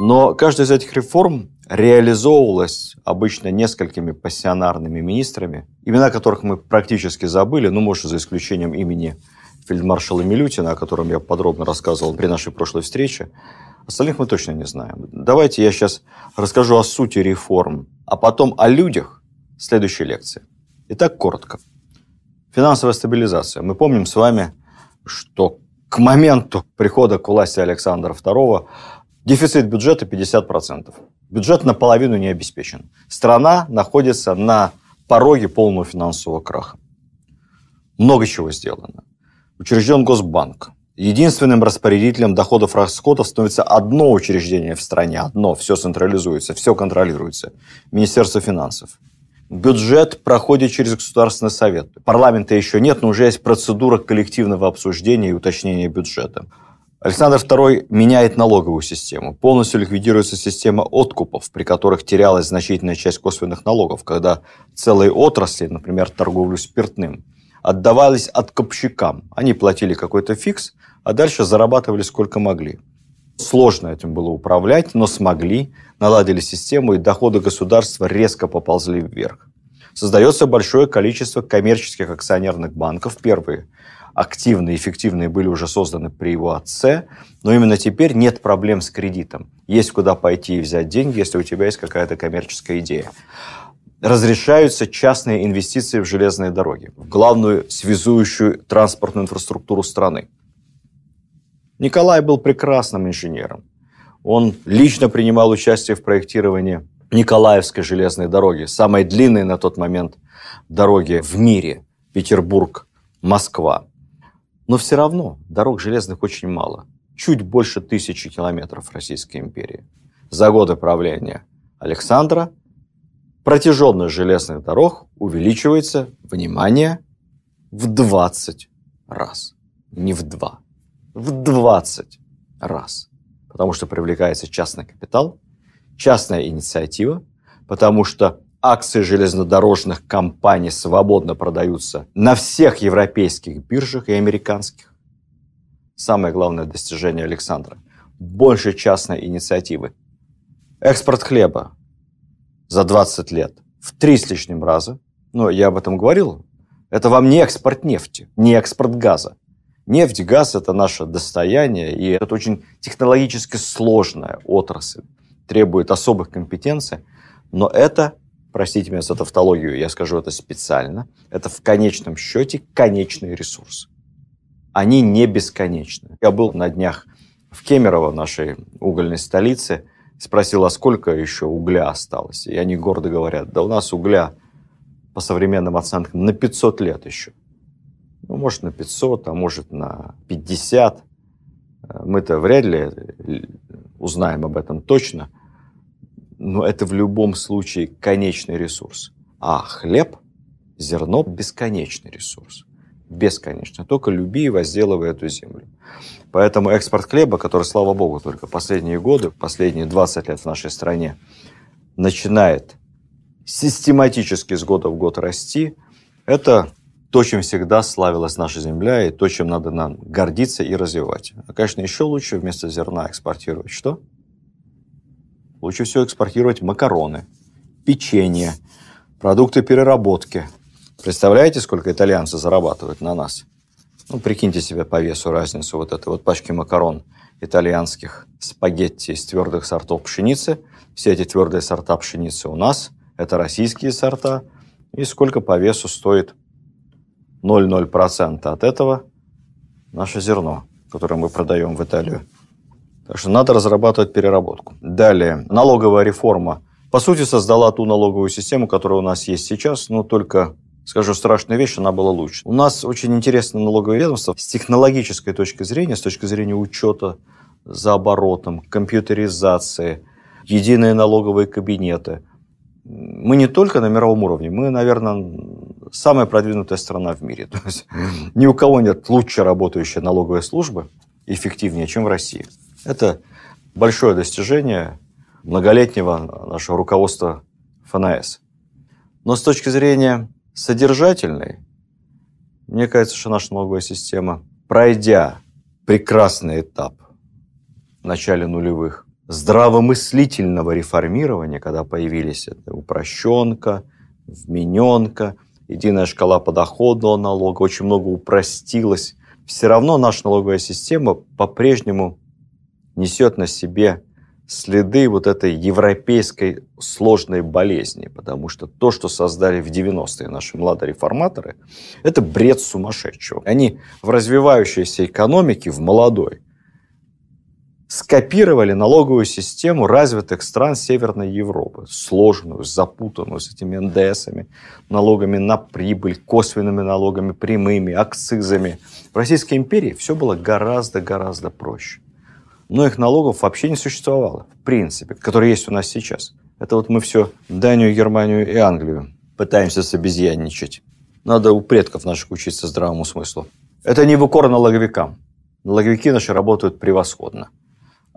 Но каждая из этих реформ реализовывалась обычно несколькими пассионарными министрами, имена которых мы практически забыли, ну, может, за исключением имени фельдмаршала Милютина, о котором я подробно рассказывал при нашей прошлой встрече. Остальных мы точно не знаем. Давайте я сейчас расскажу о сути реформ, а потом о людях в следующей лекции. Итак, коротко. Финансовая стабилизация. Мы помним с вами, что к моменту прихода к власти Александра II дефицит бюджета 50%. Бюджет наполовину не обеспечен. Страна находится на пороге полного финансового краха. Много чего сделано. Учрежден Госбанк. Единственным распорядителем доходов расходов становится одно учреждение в стране, одно, все централизуется, все контролируется. Министерство финансов. Бюджет проходит через Государственный совет. Парламента еще нет, но уже есть процедура коллективного обсуждения и уточнения бюджета. Александр II меняет налоговую систему. Полностью ликвидируется система откупов, при которых терялась значительная часть косвенных налогов, когда целые отрасли, например, торговлю спиртным, отдавались откупщикам. Они платили какой-то фикс, а дальше зарабатывали сколько могли. Сложно этим было управлять, но смогли, наладили систему, и доходы государства резко поползли вверх. Создается большое количество коммерческих акционерных банков. Первые активные, эффективные были уже созданы при его отце, но именно теперь нет проблем с кредитом. Есть куда пойти и взять деньги, если у тебя есть какая-то коммерческая идея. Разрешаются частные инвестиции в железные дороги, в главную связующую транспортную инфраструктуру страны. Николай был прекрасным инженером. Он лично принимал участие в проектировании Николаевской железной дороги, самой длинной на тот момент дороги в мире, Петербург-Москва. Но все равно дорог железных очень мало. Чуть больше тысячи километров Российской империи. За годы правления Александра протяженность железных дорог увеличивается, внимание, в 20 раз. Не в 2, в 20 раз. Потому что привлекается частный капитал, частная инициатива, потому что акции железнодорожных компаний свободно продаются на всех европейских биржах и американских. Самое главное достижение Александра – больше частной инициативы. Экспорт хлеба за 20 лет в три с лишним раза. Но я об этом говорил. Это вам не экспорт нефти, не экспорт газа. Нефть, газ – это наше достояние, и это очень технологически сложная отрасль, требует особых компетенций, но это простите меня за тавтологию, я скажу это специально, это в конечном счете конечный ресурс. Они не бесконечны. Я был на днях в Кемерово, нашей угольной столице, спросил, а сколько еще угля осталось? И они гордо говорят, да у нас угля по современным оценкам на 500 лет еще. Ну, может, на 500, а может, на 50. Мы-то вряд ли узнаем об этом точно – но это в любом случае конечный ресурс. А хлеб, зерно – бесконечный ресурс. Бесконечно. Только люби и возделывай эту землю. Поэтому экспорт хлеба, который, слава богу, только последние годы, последние 20 лет в нашей стране, начинает систематически с года в год расти, это то, чем всегда славилась наша земля, и то, чем надо нам гордиться и развивать. А, конечно, еще лучше вместо зерна экспортировать что? Лучше всего экспортировать макароны, печенье, продукты переработки. Представляете, сколько итальянцы зарабатывают на нас? Ну, прикиньте себе по весу разницу вот этой вот пачки макарон итальянских спагетти из твердых сортов пшеницы. Все эти твердые сорта пшеницы у нас. Это российские сорта. И сколько по весу стоит 0,0% от этого наше зерно, которое мы продаем в Италию. Так что надо разрабатывать переработку. Далее, налоговая реформа. По сути, создала ту налоговую систему, которая у нас есть сейчас, но только скажу страшную вещь, она была лучше. У нас очень интересное налоговое ведомство с технологической точки зрения, с точки зрения учета за оборотом, компьютеризации, единые налоговые кабинеты. Мы не только на мировом уровне, мы, наверное, самая продвинутая страна в мире. <laughs> То есть ни у кого нет лучше работающей налоговой службы, эффективнее, чем в России. Это большое достижение многолетнего нашего руководства ФНС. Но с точки зрения содержательной, мне кажется, что наша налоговая система, пройдя прекрасный этап в начале нулевых здравомыслительного реформирования, когда появились это упрощенка, вмененка, единая шкала подоходного налога, очень много упростилось, все равно наша налоговая система по-прежнему несет на себе следы вот этой европейской сложной болезни, потому что то, что создали в 90-е наши младореформаторы, это бред сумасшедшего. Они в развивающейся экономике, в молодой, скопировали налоговую систему развитых стран Северной Европы, сложную, запутанную, с этими НДСами, налогами на прибыль, косвенными налогами, прямыми, акцизами. В Российской империи все было гораздо-гораздо проще. Но их налогов вообще не существовало, в принципе, которые есть у нас сейчас. Это вот мы все Данию, Германию и Англию пытаемся собезьянничать. Надо у предков наших учиться здравому смыслу. Это не в укор налоговикам. Налоговики наши работают превосходно.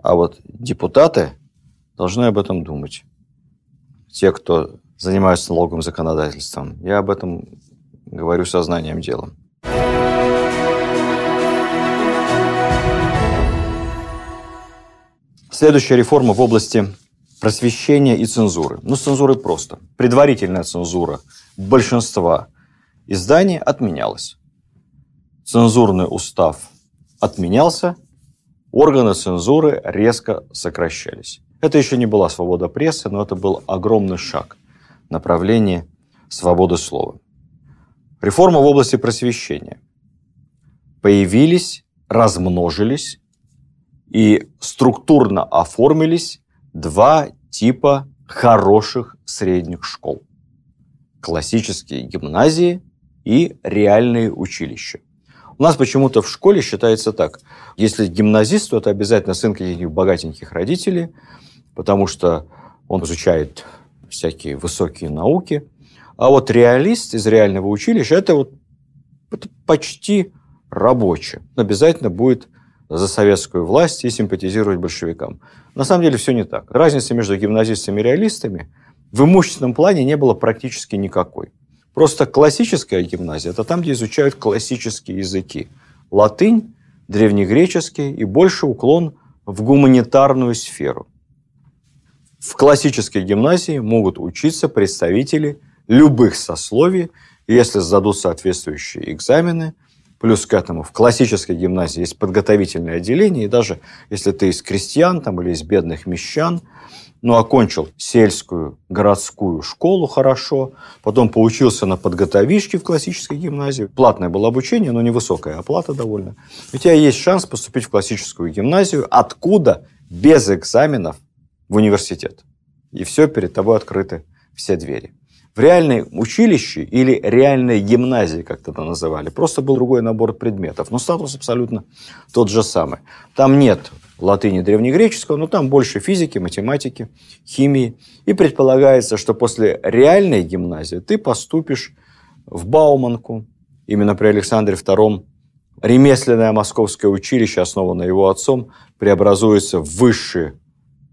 А вот депутаты должны об этом думать. Те, кто занимаются налоговым законодательством. Я об этом говорю сознанием дела. Следующая реформа в области просвещения и цензуры. Ну, с цензурой просто. Предварительная цензура большинства изданий отменялась. Цензурный устав отменялся, органы цензуры резко сокращались. Это еще не была свобода прессы, но это был огромный шаг в направлении свободы слова. Реформа в области просвещения. Появились, размножились и структурно оформились два типа хороших средних школ. Классические гимназии и реальные училища. У нас почему-то в школе считается так. Если гимназист, то это обязательно сын каких-нибудь богатеньких родителей, потому что он изучает всякие высокие науки. А вот реалист из реального училища – это вот это почти рабочий. Обязательно будет за советскую власть и симпатизировать большевикам. На самом деле все не так. Разницы между гимназистами и реалистами в имущественном плане не было практически никакой. Просто классическая гимназия – это там, где изучают классические языки. Латынь, древнегреческий и больше уклон в гуманитарную сферу. В классической гимназии могут учиться представители любых сословий, если сдадут соответствующие экзамены. Плюс к этому в классической гимназии есть подготовительное отделение, и даже если ты из крестьян там, или из бедных мещан – ну, окончил сельскую городскую школу хорошо, потом поучился на подготовишке в классической гимназии. Платное было обучение, но невысокая оплата довольно. У тебя есть шанс поступить в классическую гимназию, откуда без экзаменов в университет. И все, перед тобой открыты все двери. В реальной училище или реальной гимназии, как тогда называли, просто был другой набор предметов, но статус абсолютно тот же самый. Там нет латыни древнегреческого, но там больше физики, математики, химии. И предполагается, что после реальной гимназии ты поступишь в Бауманку. Именно при Александре II ремесленное московское училище, основанное его отцом, преобразуется в высший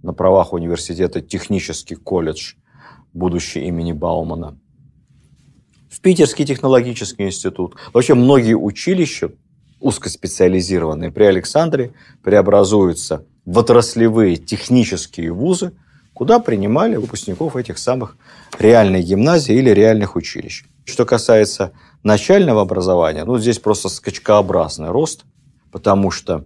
на правах университета технический колледж, будущий имени Баумана. В Питерский технологический институт. Вообще многие училища узкоспециализированные при Александре преобразуются в отраслевые технические вузы, куда принимали выпускников этих самых реальных гимназий или реальных училищ. Что касается начального образования, ну, здесь просто скачкообразный рост, потому что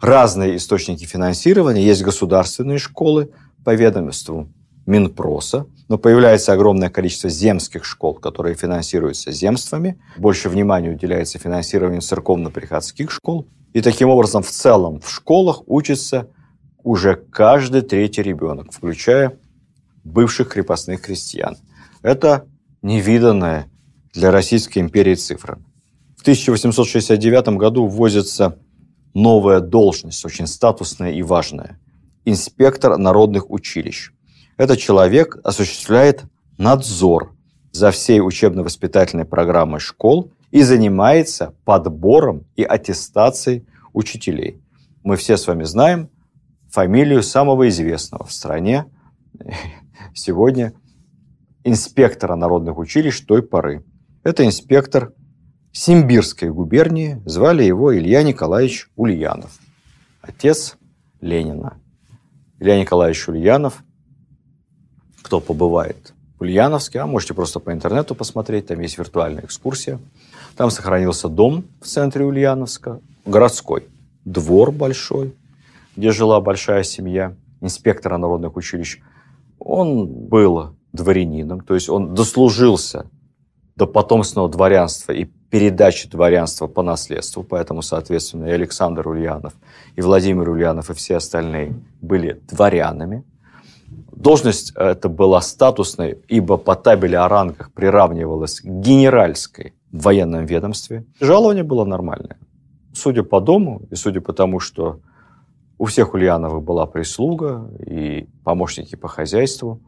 разные источники финансирования, есть государственные школы по ведомству Минпроса, но появляется огромное количество земских школ, которые финансируются земствами. Больше внимания уделяется финансированию церковно-приходских школ. И таким образом в целом в школах учится уже каждый третий ребенок, включая бывших крепостных крестьян. Это невиданная для Российской империи цифра. В 1869 году вводится новая должность, очень статусная и важная – инспектор народных училищ. Этот человек осуществляет надзор за всей учебно-воспитательной программой школ и занимается подбором и аттестацией учителей. Мы все с вами знаем фамилию самого известного в стране <laughs> сегодня инспектора народных училищ той поры. Это инспектор Симбирской губернии, звали его Илья Николаевич Ульянов, отец Ленина. Илья Николаевич Ульянов. Кто побывает в Ульяновске, а можете просто по интернету посмотреть, там есть виртуальная экскурсия. Там сохранился дом в центре Ульяновска, городской, двор большой, где жила большая семья инспектора народных училищ. Он был дворянином, то есть он дослужился до потомственного дворянства и передачи дворянства по наследству, поэтому, соответственно, и Александр Ульянов, и Владимир Ульянов, и все остальные были дворянами. Должность эта была статусной, ибо по табели о рангах приравнивалась к генеральской в военном ведомстве. Жалование было нормальное. Судя по дому и судя по тому, что у всех Ульяновых была прислуга и помощники по хозяйству,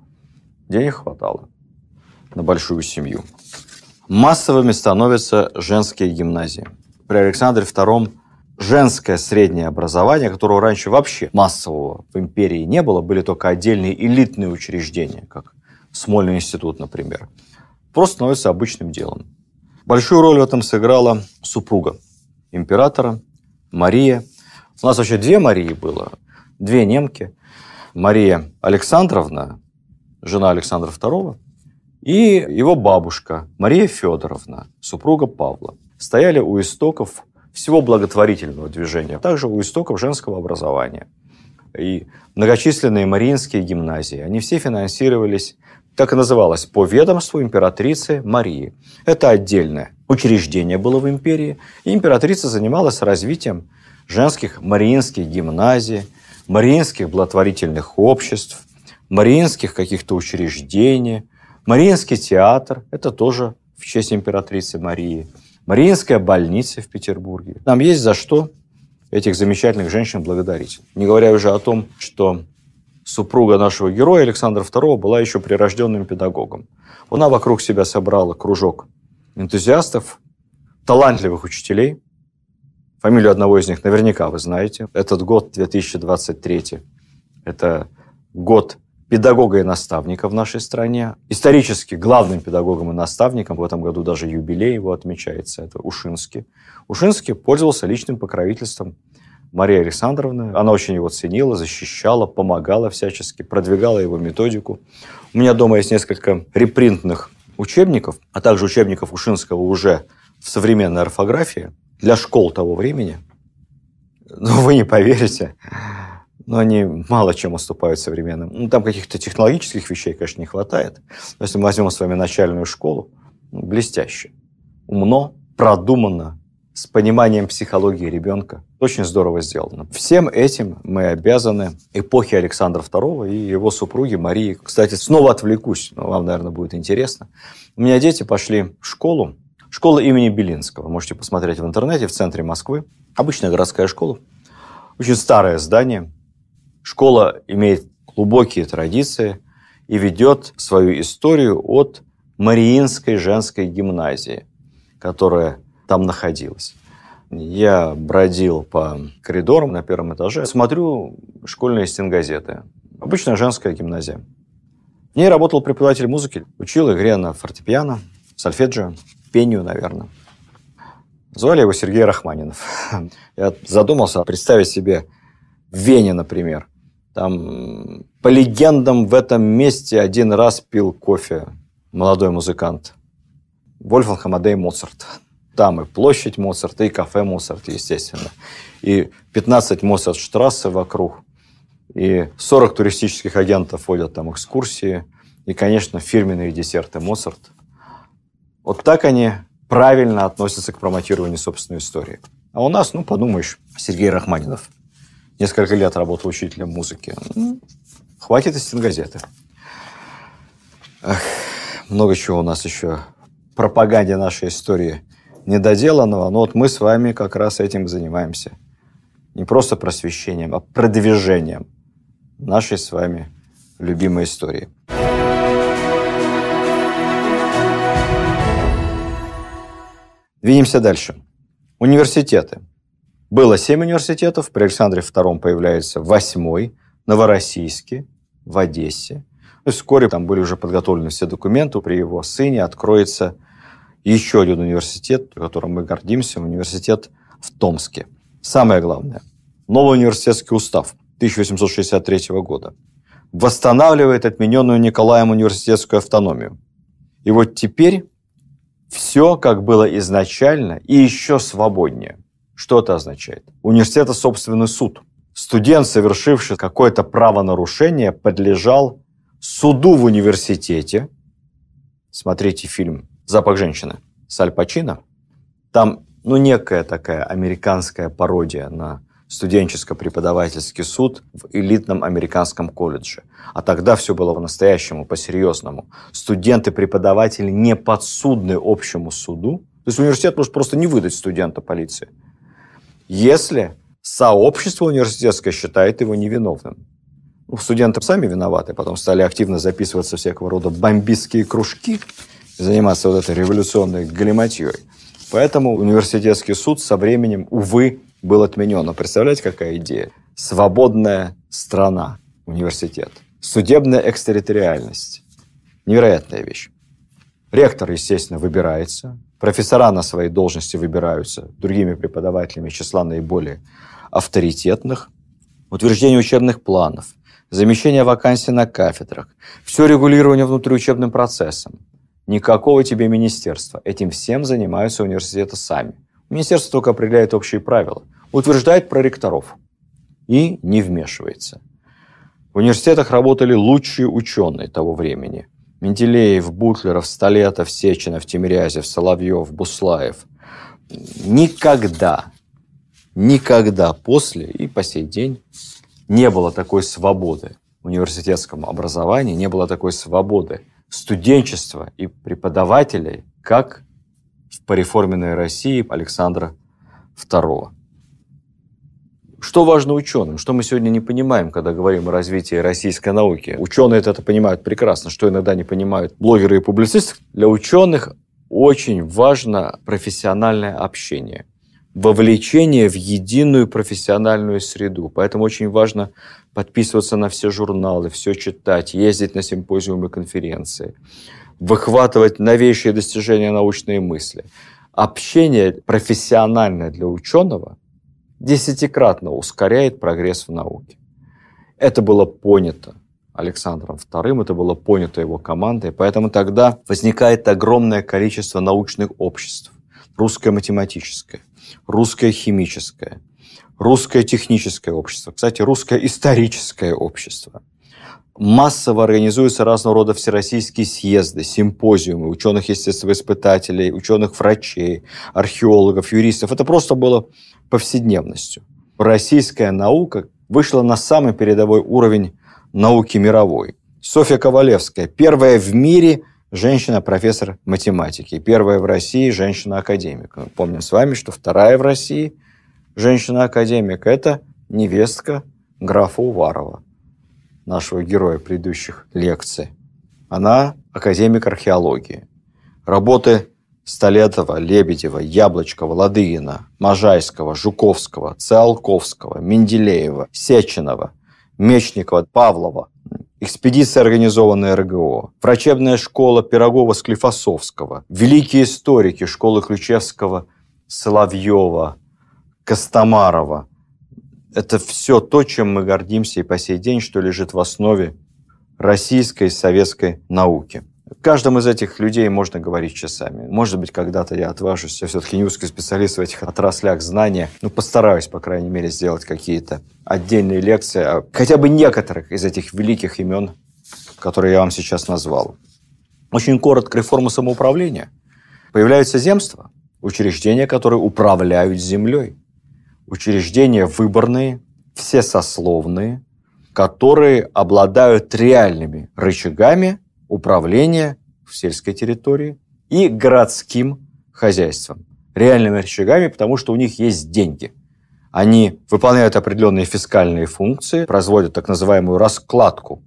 денег хватало на большую семью. Массовыми становятся женские гимназии. При Александре II женское среднее образование, которого раньше вообще массового в империи не было, были только отдельные элитные учреждения, как Смольный институт, например, просто становится обычным делом. Большую роль в этом сыграла супруга императора Мария. У нас вообще две Марии было, две немки. Мария Александровна, жена Александра II, и его бабушка Мария Федоровна, супруга Павла, стояли у истоков всего благотворительного движения, а также у истоков женского образования. И многочисленные мариинские гимназии, они все финансировались, так и называлось, по ведомству императрицы Марии. Это отдельное учреждение было в империи, и императрица занималась развитием женских мариинских гимназий, мариинских благотворительных обществ, мариинских каких-то учреждений, Мариинский театр – это тоже в честь императрицы Марии. Мариинская больница в Петербурге. Нам есть за что этих замечательных женщин благодарить. Не говоря уже о том, что супруга нашего героя Александра II была еще прирожденным педагогом. Она вокруг себя собрала кружок энтузиастов, талантливых учителей. Фамилию одного из них наверняка вы знаете. Этот год, 2023, это год педагога и наставника в нашей стране. Исторически главным педагогом и наставником, в этом году даже юбилей его отмечается, это Ушинский. Ушинский пользовался личным покровительством Марии Александровны. Она очень его ценила, защищала, помогала всячески, продвигала его методику. У меня дома есть несколько репринтных учебников, а также учебников Ушинского уже в современной орфографии для школ того времени. Но вы не поверите, но они мало чем уступают современным. Ну, там каких-то технологических вещей, конечно, не хватает. Но если мы возьмем с вами начальную школу, ну, блестяще, умно, продуманно, с пониманием психологии ребенка. Очень здорово сделано. Всем этим мы обязаны эпохе Александра II и его супруги Марии. Кстати, снова отвлекусь, но вам, наверное, будет интересно. У меня дети пошли в школу, школа имени Белинского. Можете посмотреть в интернете, в центре Москвы. Обычная городская школа. Очень старое здание, Школа имеет глубокие традиции и ведет свою историю от Мариинской женской гимназии, которая там находилась. Я бродил по коридорам на первом этаже, смотрю школьные стенгазеты. Обычная женская гимназия. В ней работал преподаватель музыки, учил игре на фортепиано, сольфеджио, пению, наверное. Звали его Сергей Рахманинов. <laughs> Я задумался представить себе в Вене, например, там, по легендам, в этом месте один раз пил кофе молодой музыкант. Вольфганг Амадей Моцарт. Там и площадь Моцарта, и кафе Моцарт, естественно. И 15 Моцарт-штрассе вокруг. И 40 туристических агентов ходят там экскурсии. И, конечно, фирменные десерты Моцарт. Вот так они правильно относятся к промотированию собственной истории. А у нас, ну, подумаешь, Сергей Рахманинов – несколько лет работал учителем музыки. Хватит из стенгазеты. Эх, много чего у нас еще пропаганде нашей истории недоделанного, но вот мы с вами как раз этим занимаемся. Не просто просвещением, а продвижением нашей с вами любимой истории. Двинемся дальше. Университеты. Было семь университетов, при Александре II появляется восьмой, Новороссийске, в Одессе. И вскоре там были уже подготовлены все документы, при его сыне откроется еще один университет, которым мы гордимся, университет в Томске. Самое главное, новый университетский устав 1863 года. Восстанавливает отмененную Николаем университетскую автономию. И вот теперь все, как было изначально, и еще свободнее. Что это означает? Университета собственный суд. Студент, совершивший какое-то правонарушение, подлежал суду в университете. Смотрите фильм «Запах женщины» с Аль Пачино. Там ну, некая такая американская пародия на студенческо-преподавательский суд в элитном американском колледже. А тогда все было по-настоящему, по-серьезному. Студенты-преподаватели не подсудны общему суду. То есть университет может просто не выдать студента полиции. Если сообщество университетское считает его невиновным. Ну, студенты сами виноваты, потом стали активно записываться всякого рода бомбистские кружки, заниматься вот этой революционной галиматьей. Поэтому университетский суд со временем, увы, был отменен. Но представляете, какая идея? Свободная страна, университет. Судебная экстерриториальность. Невероятная вещь. Ректор, естественно, выбирается. Профессора на своей должности выбираются другими преподавателями числа наиболее авторитетных. Утверждение учебных планов, замещение вакансий на кафедрах, все регулирование внутриучебным процессом. Никакого тебе министерства. Этим всем занимаются университеты сами. Министерство только определяет общие правила, утверждает про ректоров и не вмешивается. В университетах работали лучшие ученые того времени. Менделеев, Бутлеров, Столетов, Сеченов, Тимирязев, Соловьев, Буслаев. Никогда, никогда после и по сей день не было такой свободы в университетском образовании, не было такой свободы студенчества и преподавателей, как в пореформенной России Александра II. Что важно ученым? Что мы сегодня не понимаем, когда говорим о развитии российской науки? Ученые это понимают прекрасно, что иногда не понимают блогеры и публицисты. Для ученых очень важно профессиональное общение, вовлечение в единую профессиональную среду. Поэтому очень важно подписываться на все журналы, все читать, ездить на симпозиумы конференции, выхватывать новейшие достижения научной мысли. Общение профессиональное для ученого десятикратно ускоряет прогресс в науке. Это было понято Александром II, это было понято его командой, поэтому тогда возникает огромное количество научных обществ. Русское математическое, русское химическое, русское техническое общество, кстати, русское историческое общество. Массово организуются разного рода всероссийские съезды, симпозиумы ученых-естествоиспытателей, ученых-врачей, археологов, юристов. Это просто было повседневностью. Российская наука вышла на самый передовой уровень науки мировой. Софья Ковалевская, первая в мире женщина-профессор математики, первая в России женщина-академик. Помним с вами, что вторая в России – женщина-академик – это невестка графа Уварова, нашего героя предыдущих лекций. Она академик археологии. Работы Столетова, Лебедева, Яблочкова, Ладыгина, Можайского, Жуковского, Циолковского, Менделеева, Сеченова, Мечникова, Павлова, экспедиция, организованная РГО, врачебная школа Пирогова-Склифосовского, великие историки школы Ключевского, Соловьева, Костомарова. Это все то, чем мы гордимся и по сей день, что лежит в основе российской советской науки. О каждом из этих людей можно говорить часами. Может быть, когда-то я отважусь. Я все-таки не узкий специалист в этих отраслях знания. Ну, постараюсь, по крайней мере, сделать какие-то отдельные лекции о хотя бы некоторых из этих великих имен, которые я вам сейчас назвал. Очень коротко реформа самоуправления. Появляются земства, учреждения, которые управляют землей учреждения выборные, все сословные, которые обладают реальными рычагами управления в сельской территории и городским хозяйством. Реальными рычагами, потому что у них есть деньги. Они выполняют определенные фискальные функции, производят так называемую раскладку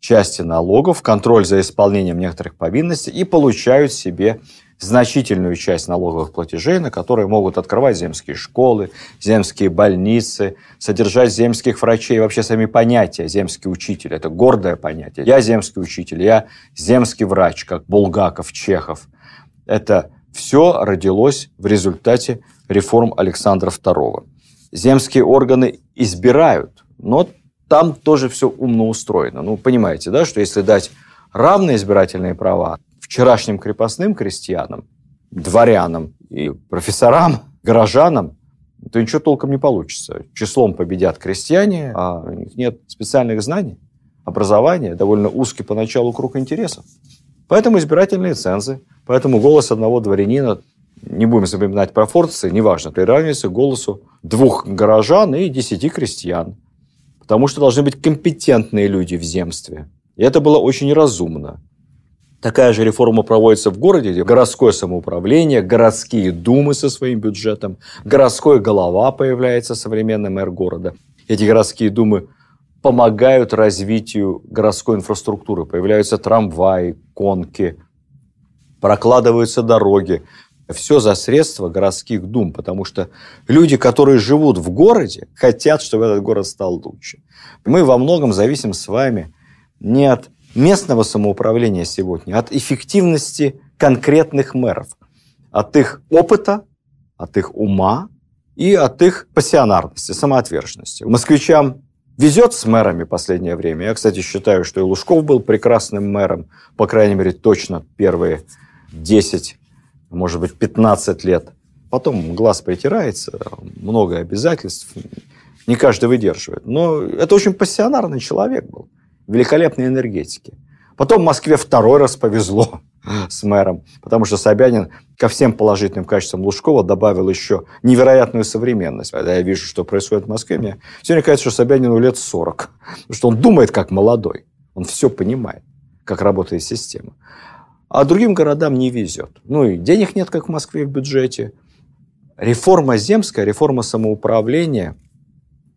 части налогов, контроль за исполнением некоторых повинностей и получают себе значительную часть налоговых платежей, на которые могут открывать земские школы, земские больницы, содержать земских врачей. Вообще сами понятия земский учитель – это гордое понятие. Я земский учитель, я земский врач, как Булгаков, Чехов. Это все родилось в результате реформ Александра II. Земские органы избирают, но там тоже все умно устроено. Ну, понимаете, да, что если дать равные избирательные права вчерашним крепостным крестьянам, дворянам и профессорам, горожанам, то ничего толком не получится. Числом победят крестьяне, а у них нет специальных знаний, образования, довольно узкий поначалу круг интересов. Поэтому избирательные цензы, поэтому голос одного дворянина, не будем запоминать пропорции, неважно, приравнивается к голосу двух горожан и десяти крестьян. Потому что должны быть компетентные люди в земстве. И это было очень разумно. Такая же реформа проводится в городе, где городское самоуправление, городские думы со своим бюджетом, городской голова появляется, современный мэр города. Эти городские думы помогают развитию городской инфраструктуры. Появляются трамваи, конки, прокладываются дороги. Все за средства городских дум, потому что люди, которые живут в городе, хотят, чтобы этот город стал лучше. Мы во многом зависим с вами не от местного самоуправления сегодня, от эффективности конкретных мэров, от их опыта, от их ума и от их пассионарности, самоотверженности. Москвичам везет с мэрами последнее время. Я, кстати, считаю, что и Лужков был прекрасным мэром, по крайней мере, точно первые 10, может быть, 15 лет. Потом глаз притирается, много обязательств, не каждый выдерживает. Но это очень пассионарный человек был великолепной энергетики. Потом Москве второй раз повезло <laughs> с мэром, потому что Собянин ко всем положительным качествам Лужкова добавил еще невероятную современность. Когда я вижу, что происходит в Москве, мне сегодня кажется, что Собянину лет 40, потому что он думает как молодой, он все понимает, как работает система. А другим городам не везет. Ну и денег нет, как в Москве в бюджете. Реформа земская, реформа самоуправления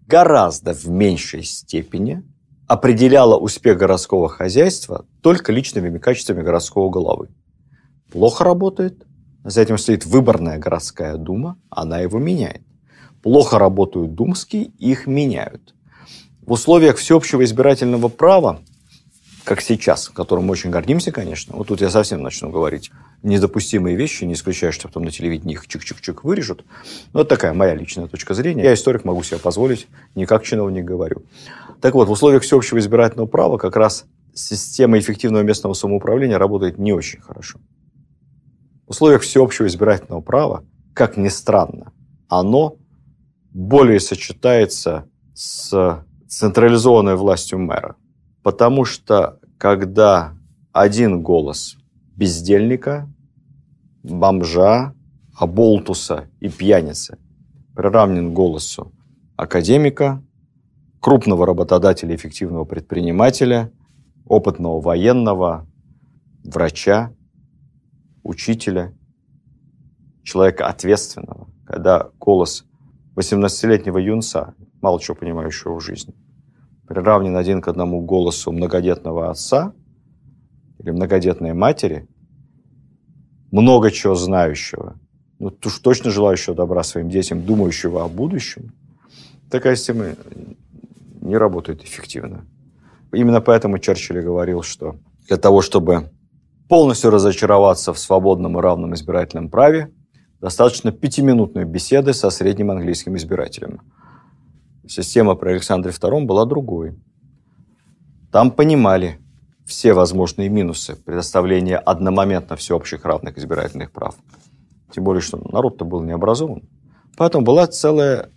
гораздо в меньшей степени – определяла успех городского хозяйства только личными качествами городского головы. Плохо работает, за этим стоит выборная городская дума, она его меняет. Плохо работают думские, их меняют. В условиях всеобщего избирательного права, как сейчас, которым мы очень гордимся, конечно, вот тут я совсем начну говорить недопустимые вещи, не исключая, что потом на телевидении их чик-чик-чик вырежут. Но это такая моя личная точка зрения. Я историк, могу себе позволить, не как чиновник говорю. Так вот, в условиях всеобщего избирательного права как раз система эффективного местного самоуправления работает не очень хорошо. В условиях всеобщего избирательного права, как ни странно, оно более сочетается с централизованной властью мэра. Потому что когда один голос бездельника, бомжа, оболтуса и пьяницы. Приравнен голосу академика, крупного работодателя, эффективного предпринимателя, опытного военного, врача, учителя, человека ответственного, когда голос 18-летнего юнца, мало чего понимающего в жизни, приравнен один к одному голосу многодетного отца или многодетной матери, много чего знающего, ну, уж точно желающего добра своим детям, думающего о будущем, такая система не работает эффективно. Именно поэтому Черчилль говорил, что для того, чтобы полностью разочароваться в свободном и равном избирательном праве, достаточно пятиминутной беседы со средним английским избирателем. Система при Александре II была другой. Там понимали все возможные минусы предоставления одномоментно всеобщих равных избирательных прав. Тем более, что народ-то был не образован. Поэтому была целая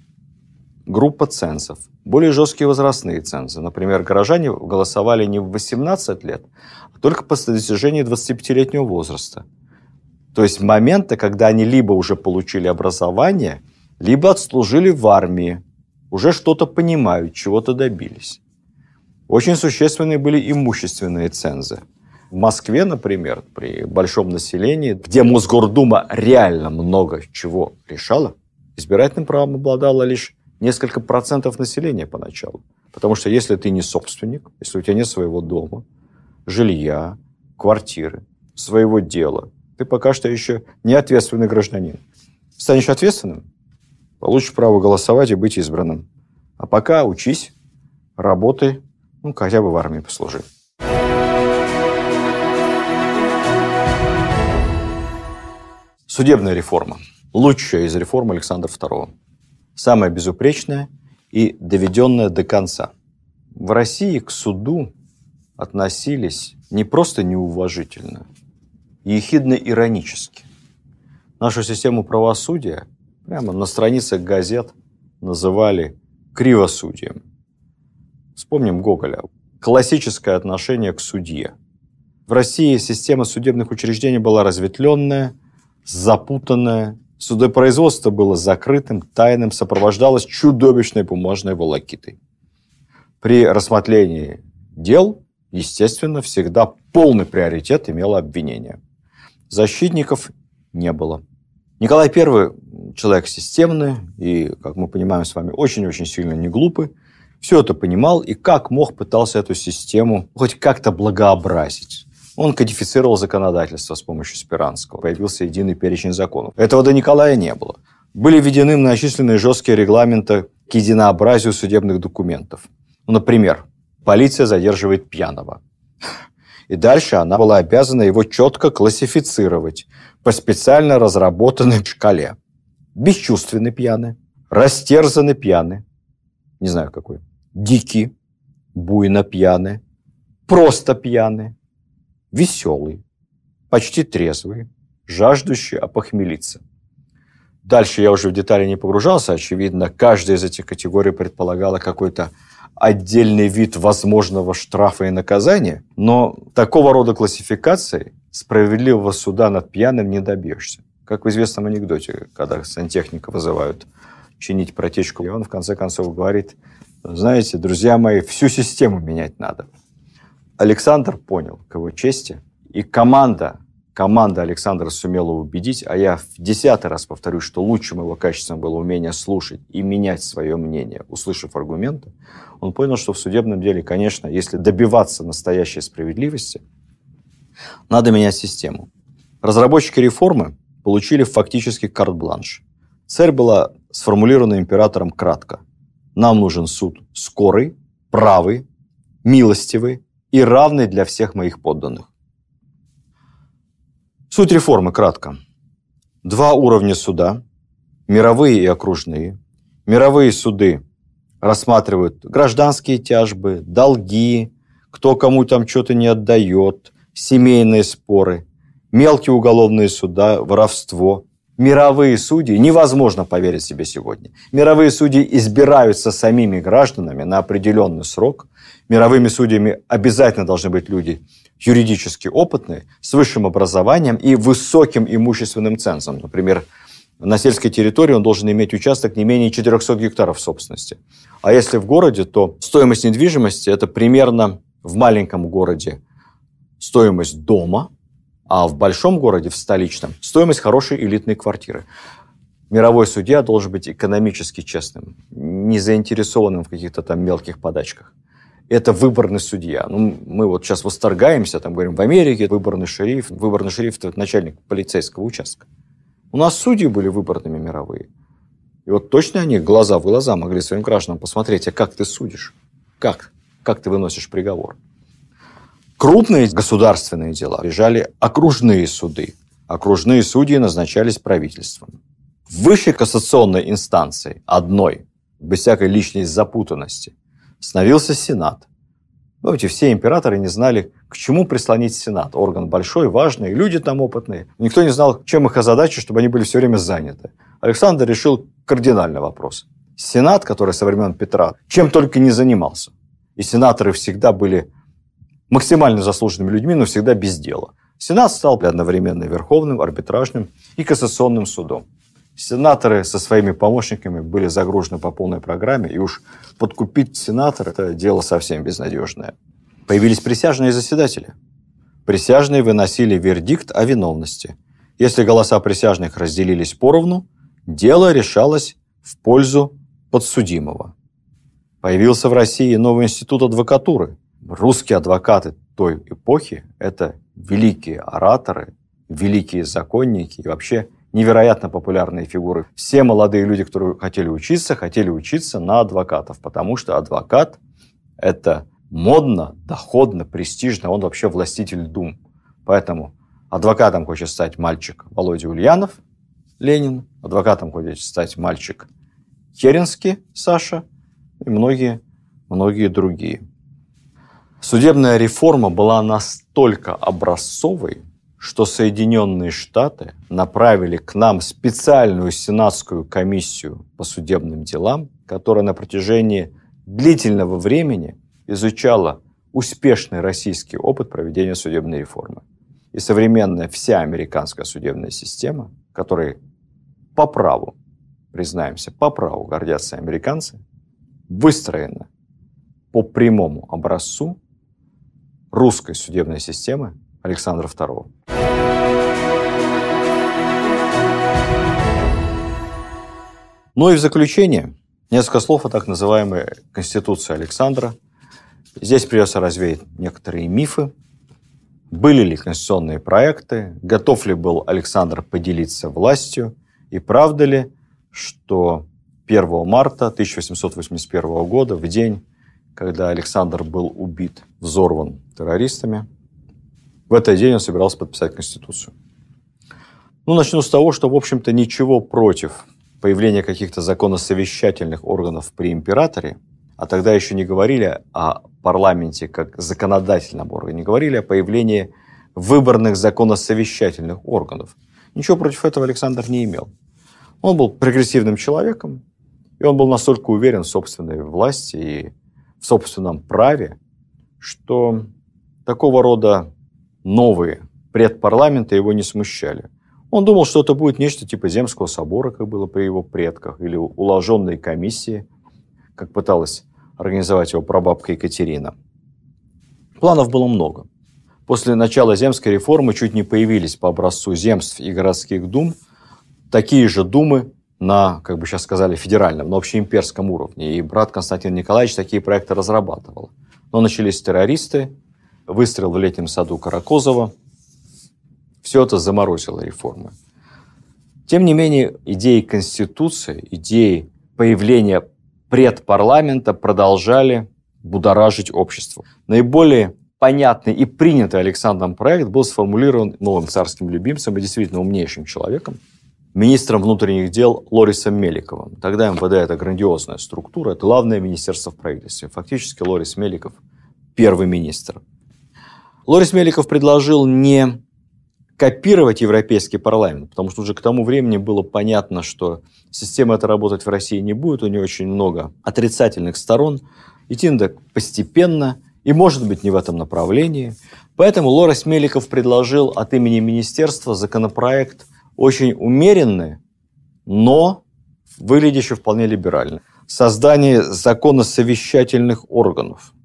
группа цензов, более жесткие возрастные цензы. Например, горожане голосовали не в 18 лет, а только после достижения 25-летнего возраста. То есть момента, когда они либо уже получили образование, либо отслужили в армии, уже что-то понимают, чего-то добились. Очень существенные были имущественные цензы. В Москве, например, при большом населении, где Мосгордума реально много чего решала, избирательным правом обладала лишь несколько процентов населения поначалу. Потому что если ты не собственник, если у тебя нет своего дома, жилья, квартиры, своего дела, ты пока что еще не ответственный гражданин. Станешь ответственным, получишь право голосовать и быть избранным. А пока учись, работай, ну, хотя бы в армии послужи. Судебная реформа. Лучшая из реформ Александра II самое безупречное и доведенное до конца. в России к суду относились не просто неуважительно, ехидно-иронически. Нашу систему правосудия прямо на страницах газет называли кривосудием. Вспомним Гоголя. Классическое отношение к судье. В России система судебных учреждений была разветвленная, запутанная, судопроизводство было закрытым, тайным, сопровождалось чудовищной бумажной волокитой. При рассмотрении дел, естественно, всегда полный приоритет имело обвинение. Защитников не было. Николай I человек системный и, как мы понимаем с вами, очень-очень сильно не глупый. Все это понимал и как мог пытался эту систему хоть как-то благообразить. Он кодифицировал законодательство с помощью Спиранского. Появился единый перечень законов. Этого до Николая не было. Были введены многочисленные жесткие регламенты к единообразию судебных документов. Ну, например, полиция задерживает пьяного. И дальше она была обязана его четко классифицировать по специально разработанной шкале. Бесчувственный пьяный, растерзанный пьяный, не знаю какой, дикий, буйно пьяный, просто пьяный, веселый, почти трезвый, жаждущий опохмелиться. Дальше я уже в детали не погружался. Очевидно, каждая из этих категорий предполагала какой-то отдельный вид возможного штрафа и наказания, но такого рода классификации справедливого суда над пьяным не добьешься. Как в известном анекдоте, когда сантехника вызывают чинить протечку, и он в конце концов говорит, знаете, друзья мои, всю систему менять надо. Александр понял к его чести, и команда, команда Александра сумела убедить, а я в десятый раз повторю, что лучшим его качеством было умение слушать и менять свое мнение, услышав аргументы. Он понял, что в судебном деле, конечно, если добиваться настоящей справедливости, надо менять систему. Разработчики реформы получили фактически карт-бланш. Цель была сформулирована императором кратко. Нам нужен суд скорый, правый, милостивый, и равный для всех моих подданных. Суть реформы кратко. Два уровня суда, мировые и окружные. Мировые суды рассматривают гражданские тяжбы, долги, кто кому там что-то не отдает, семейные споры, мелкие уголовные суда, воровство. Мировые судьи, невозможно поверить себе сегодня, мировые судьи избираются самими гражданами на определенный срок – мировыми судьями обязательно должны быть люди юридически опытные, с высшим образованием и высоким имущественным цензом. Например, на сельской территории он должен иметь участок не менее 400 гектаров собственности. А если в городе, то стоимость недвижимости – это примерно в маленьком городе стоимость дома, а в большом городе, в столичном, стоимость хорошей элитной квартиры. Мировой судья должен быть экономически честным, не заинтересованным в каких-то там мелких подачках это выборный судья. Ну, мы вот сейчас восторгаемся, там говорим, в Америке выборный шериф. Выборный шериф – это начальник полицейского участка. У нас судьи были выборными мировые. И вот точно они глаза в глаза могли своим гражданам посмотреть, а как ты судишь? Как? Как ты выносишь приговор? Крупные государственные дела лежали окружные суды. Окружные судьи назначались правительством. В высшей кассационной инстанции, одной, без всякой личной запутанности, становился Сенат. Помните, все императоры не знали, к чему прислонить Сенат. Орган большой, важный, люди там опытные. Никто не знал, чем их озадачить, чтобы они были все время заняты. Александр решил кардинальный вопрос. Сенат, который со времен Петра, чем только не занимался. И сенаторы всегда были максимально заслуженными людьми, но всегда без дела. Сенат стал одновременно верховным, арбитражным и кассационным судом. Сенаторы со своими помощниками были загружены по полной программе, и уж подкупить сенатора – это дело совсем безнадежное. Появились присяжные заседатели. Присяжные выносили вердикт о виновности. Если голоса присяжных разделились поровну, дело решалось в пользу подсудимого. Появился в России новый институт адвокатуры. Русские адвокаты той эпохи – это великие ораторы, великие законники и вообще – невероятно популярные фигуры. Все молодые люди, которые хотели учиться, хотели учиться на адвокатов, потому что адвокат – это модно, доходно, престижно, он вообще властитель дум. Поэтому адвокатом хочет стать мальчик Володя Ульянов, Ленин, адвокатом хочет стать мальчик Керенский, Саша, и многие многие другие. Судебная реформа была настолько образцовой, что Соединенные Штаты направили к нам специальную сенатскую комиссию по судебным делам, которая на протяжении длительного времени изучала успешный российский опыт проведения судебной реформы. И современная вся американская судебная система, которой по праву, признаемся, по праву гордятся американцы, выстроена по прямому образцу русской судебной системы Александра II. Ну и в заключение несколько слов о так называемой Конституции Александра. Здесь придется развеять некоторые мифы. Были ли конституционные проекты? Готов ли был Александр поделиться властью? И правда ли, что 1 марта 1881 года, в день, когда Александр был убит, взорван террористами, в этот день он собирался подписать Конституцию. Ну, начну с того, что, в общем-то, ничего против появления каких-то законосовещательных органов при императоре, а тогда еще не говорили о парламенте как законодательном органе, не говорили о появлении выборных законосовещательных органов. Ничего против этого Александр не имел. Он был прогрессивным человеком, и он был настолько уверен в собственной власти и в собственном праве, что такого рода новые предпарламенты его не смущали. Он думал, что это будет нечто типа Земского собора, как было при его предках, или уложенной комиссии, как пыталась организовать его прабабка Екатерина. Планов было много. После начала земской реформы чуть не появились по образцу земств и городских дум такие же думы на, как бы сейчас сказали, федеральном, на общеимперском уровне. И брат Константин Николаевич такие проекты разрабатывал. Но начались террористы, выстрел в летнем саду Каракозова. Все это заморозило реформы. Тем не менее, идеи Конституции, идеи появления предпарламента продолжали будоражить общество. Наиболее понятный и принятый Александром проект был сформулирован новым царским любимцем и действительно умнейшим человеком, министром внутренних дел Лорисом Меликовым. Тогда МВД – это грандиозная структура, это главное министерство в правительстве. Фактически Лорис Меликов – первый министр. Лорис Меликов предложил не копировать европейский парламент, потому что уже к тому времени было понятно, что система эта работать в России не будет, у нее очень много отрицательных сторон. Идти надо постепенно, и, может быть, не в этом направлении. Поэтому Лорис Меликов предложил от имени министерства законопроект очень умеренный, но выглядящий вполне либерально. Создание законосовещательных органов –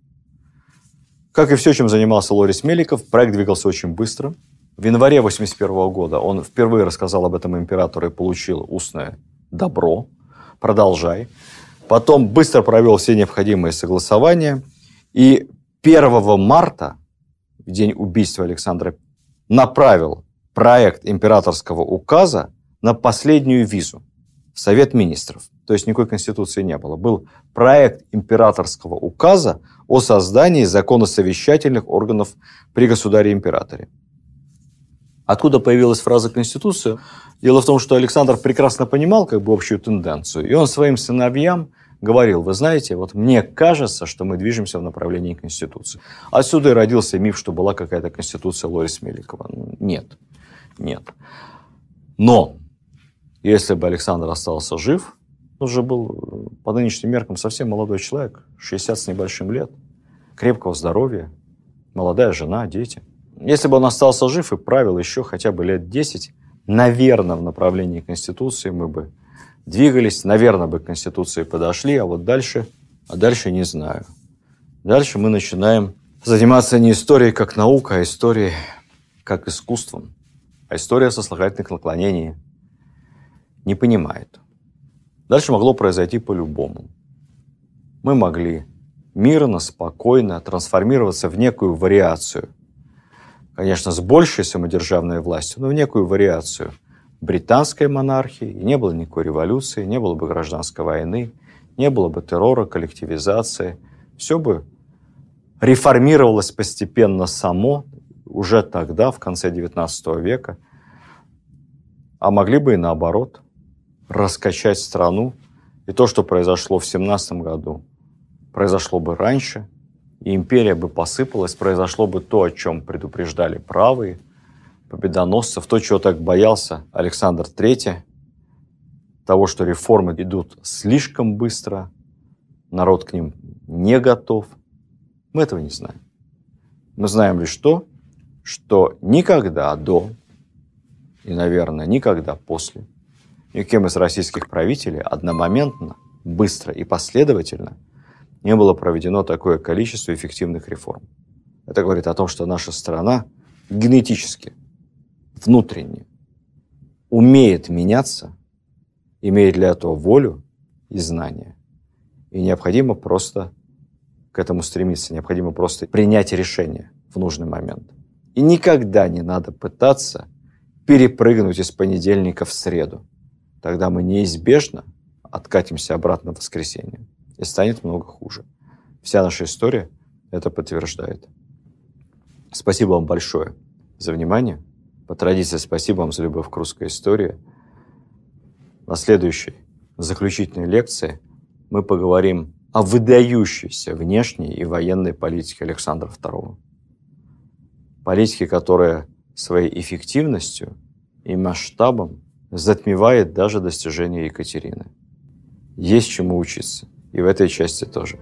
как и все, чем занимался Лорис Меликов, проект двигался очень быстро. В январе 1981 года он впервые рассказал об этом императору и получил устное добро. Продолжай. Потом быстро провел все необходимые согласования. И 1 марта, в день убийства Александра, направил проект императорского указа на последнюю визу в Совет министров. То есть никакой конституции не было. Был проект императорского указа о создании законосовещательных органов при государе-императоре. Откуда появилась фраза «конституция»? Дело в том, что Александр прекрасно понимал как бы общую тенденцию, и он своим сыновьям говорил, вы знаете, вот мне кажется, что мы движемся в направлении Конституции. Отсюда и родился миф, что была какая-то Конституция Лорис Меликова. Нет, нет. Но если бы Александр остался жив, он же был по нынешним меркам совсем молодой человек, 60 с небольшим лет, крепкого здоровья, молодая жена, дети. Если бы он остался жив и правил еще хотя бы лет 10, наверное, в направлении Конституции мы бы двигались, наверное, бы к Конституции подошли, а вот дальше, а дальше не знаю. Дальше мы начинаем заниматься не историей как наукой, а историей как искусством. А история сослагательных наклонений не понимает. Дальше могло произойти по-любому. Мы могли мирно, спокойно трансформироваться в некую вариацию. Конечно, с большей самодержавной властью, но в некую вариацию британской монархии. И не было никакой революции, не было бы гражданской войны, не было бы террора, коллективизации. Все бы реформировалось постепенно само уже тогда, в конце XIX века. А могли бы и наоборот – раскачать страну. И то, что произошло в 2017 году, произошло бы раньше, и империя бы посыпалась, произошло бы то, о чем предупреждали правые, победоносцев, то, чего так боялся Александр III, того, что реформы идут слишком быстро, народ к ним не готов. Мы этого не знаем. Мы знаем лишь то, что никогда до и, наверное, никогда после никем из российских правителей одномоментно, быстро и последовательно не было проведено такое количество эффективных реформ. Это говорит о том, что наша страна генетически, внутренне умеет меняться, имеет для этого волю и знания. И необходимо просто к этому стремиться, необходимо просто принять решение в нужный момент. И никогда не надо пытаться перепрыгнуть из понедельника в среду. Тогда мы неизбежно откатимся обратно в воскресенье. И станет много хуже. Вся наша история это подтверждает. Спасибо вам большое за внимание. По традиции, спасибо вам за любовь к русской истории. На следующей заключительной лекции мы поговорим о выдающейся внешней и военной политике Александра II. Политике, которая своей эффективностью и масштабом затмевает даже достижения Екатерины. Есть чему учиться. И в этой части тоже.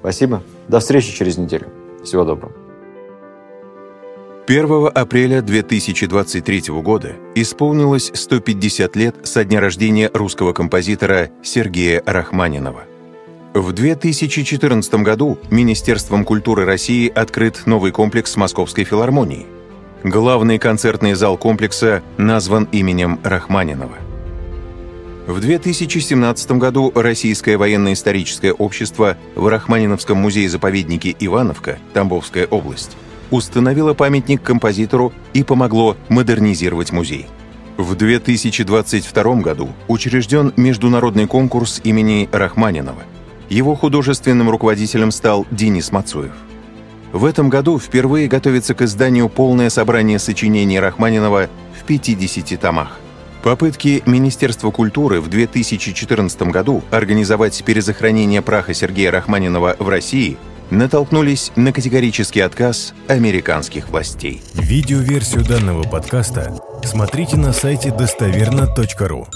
Спасибо. До встречи через неделю. Всего доброго. 1 апреля 2023 года исполнилось 150 лет со дня рождения русского композитора Сергея Рахманинова. В 2014 году Министерством культуры России открыт новый комплекс Московской филармонии – Главный концертный зал комплекса назван именем Рахманинова. В 2017 году Российское военно-историческое общество в Рахманиновском музее-заповеднике Ивановка, Тамбовская область, установило памятник композитору и помогло модернизировать музей. В 2022 году учрежден международный конкурс имени Рахманинова. Его художественным руководителем стал Денис Мацуев. В этом году впервые готовится к изданию полное собрание сочинений Рахманинова в 50 томах. Попытки Министерства культуры в 2014 году организовать перезахоронение праха Сергея Рахманинова в России натолкнулись на категорический отказ американских властей. Видеоверсию данного подкаста смотрите на сайте достоверно.ру.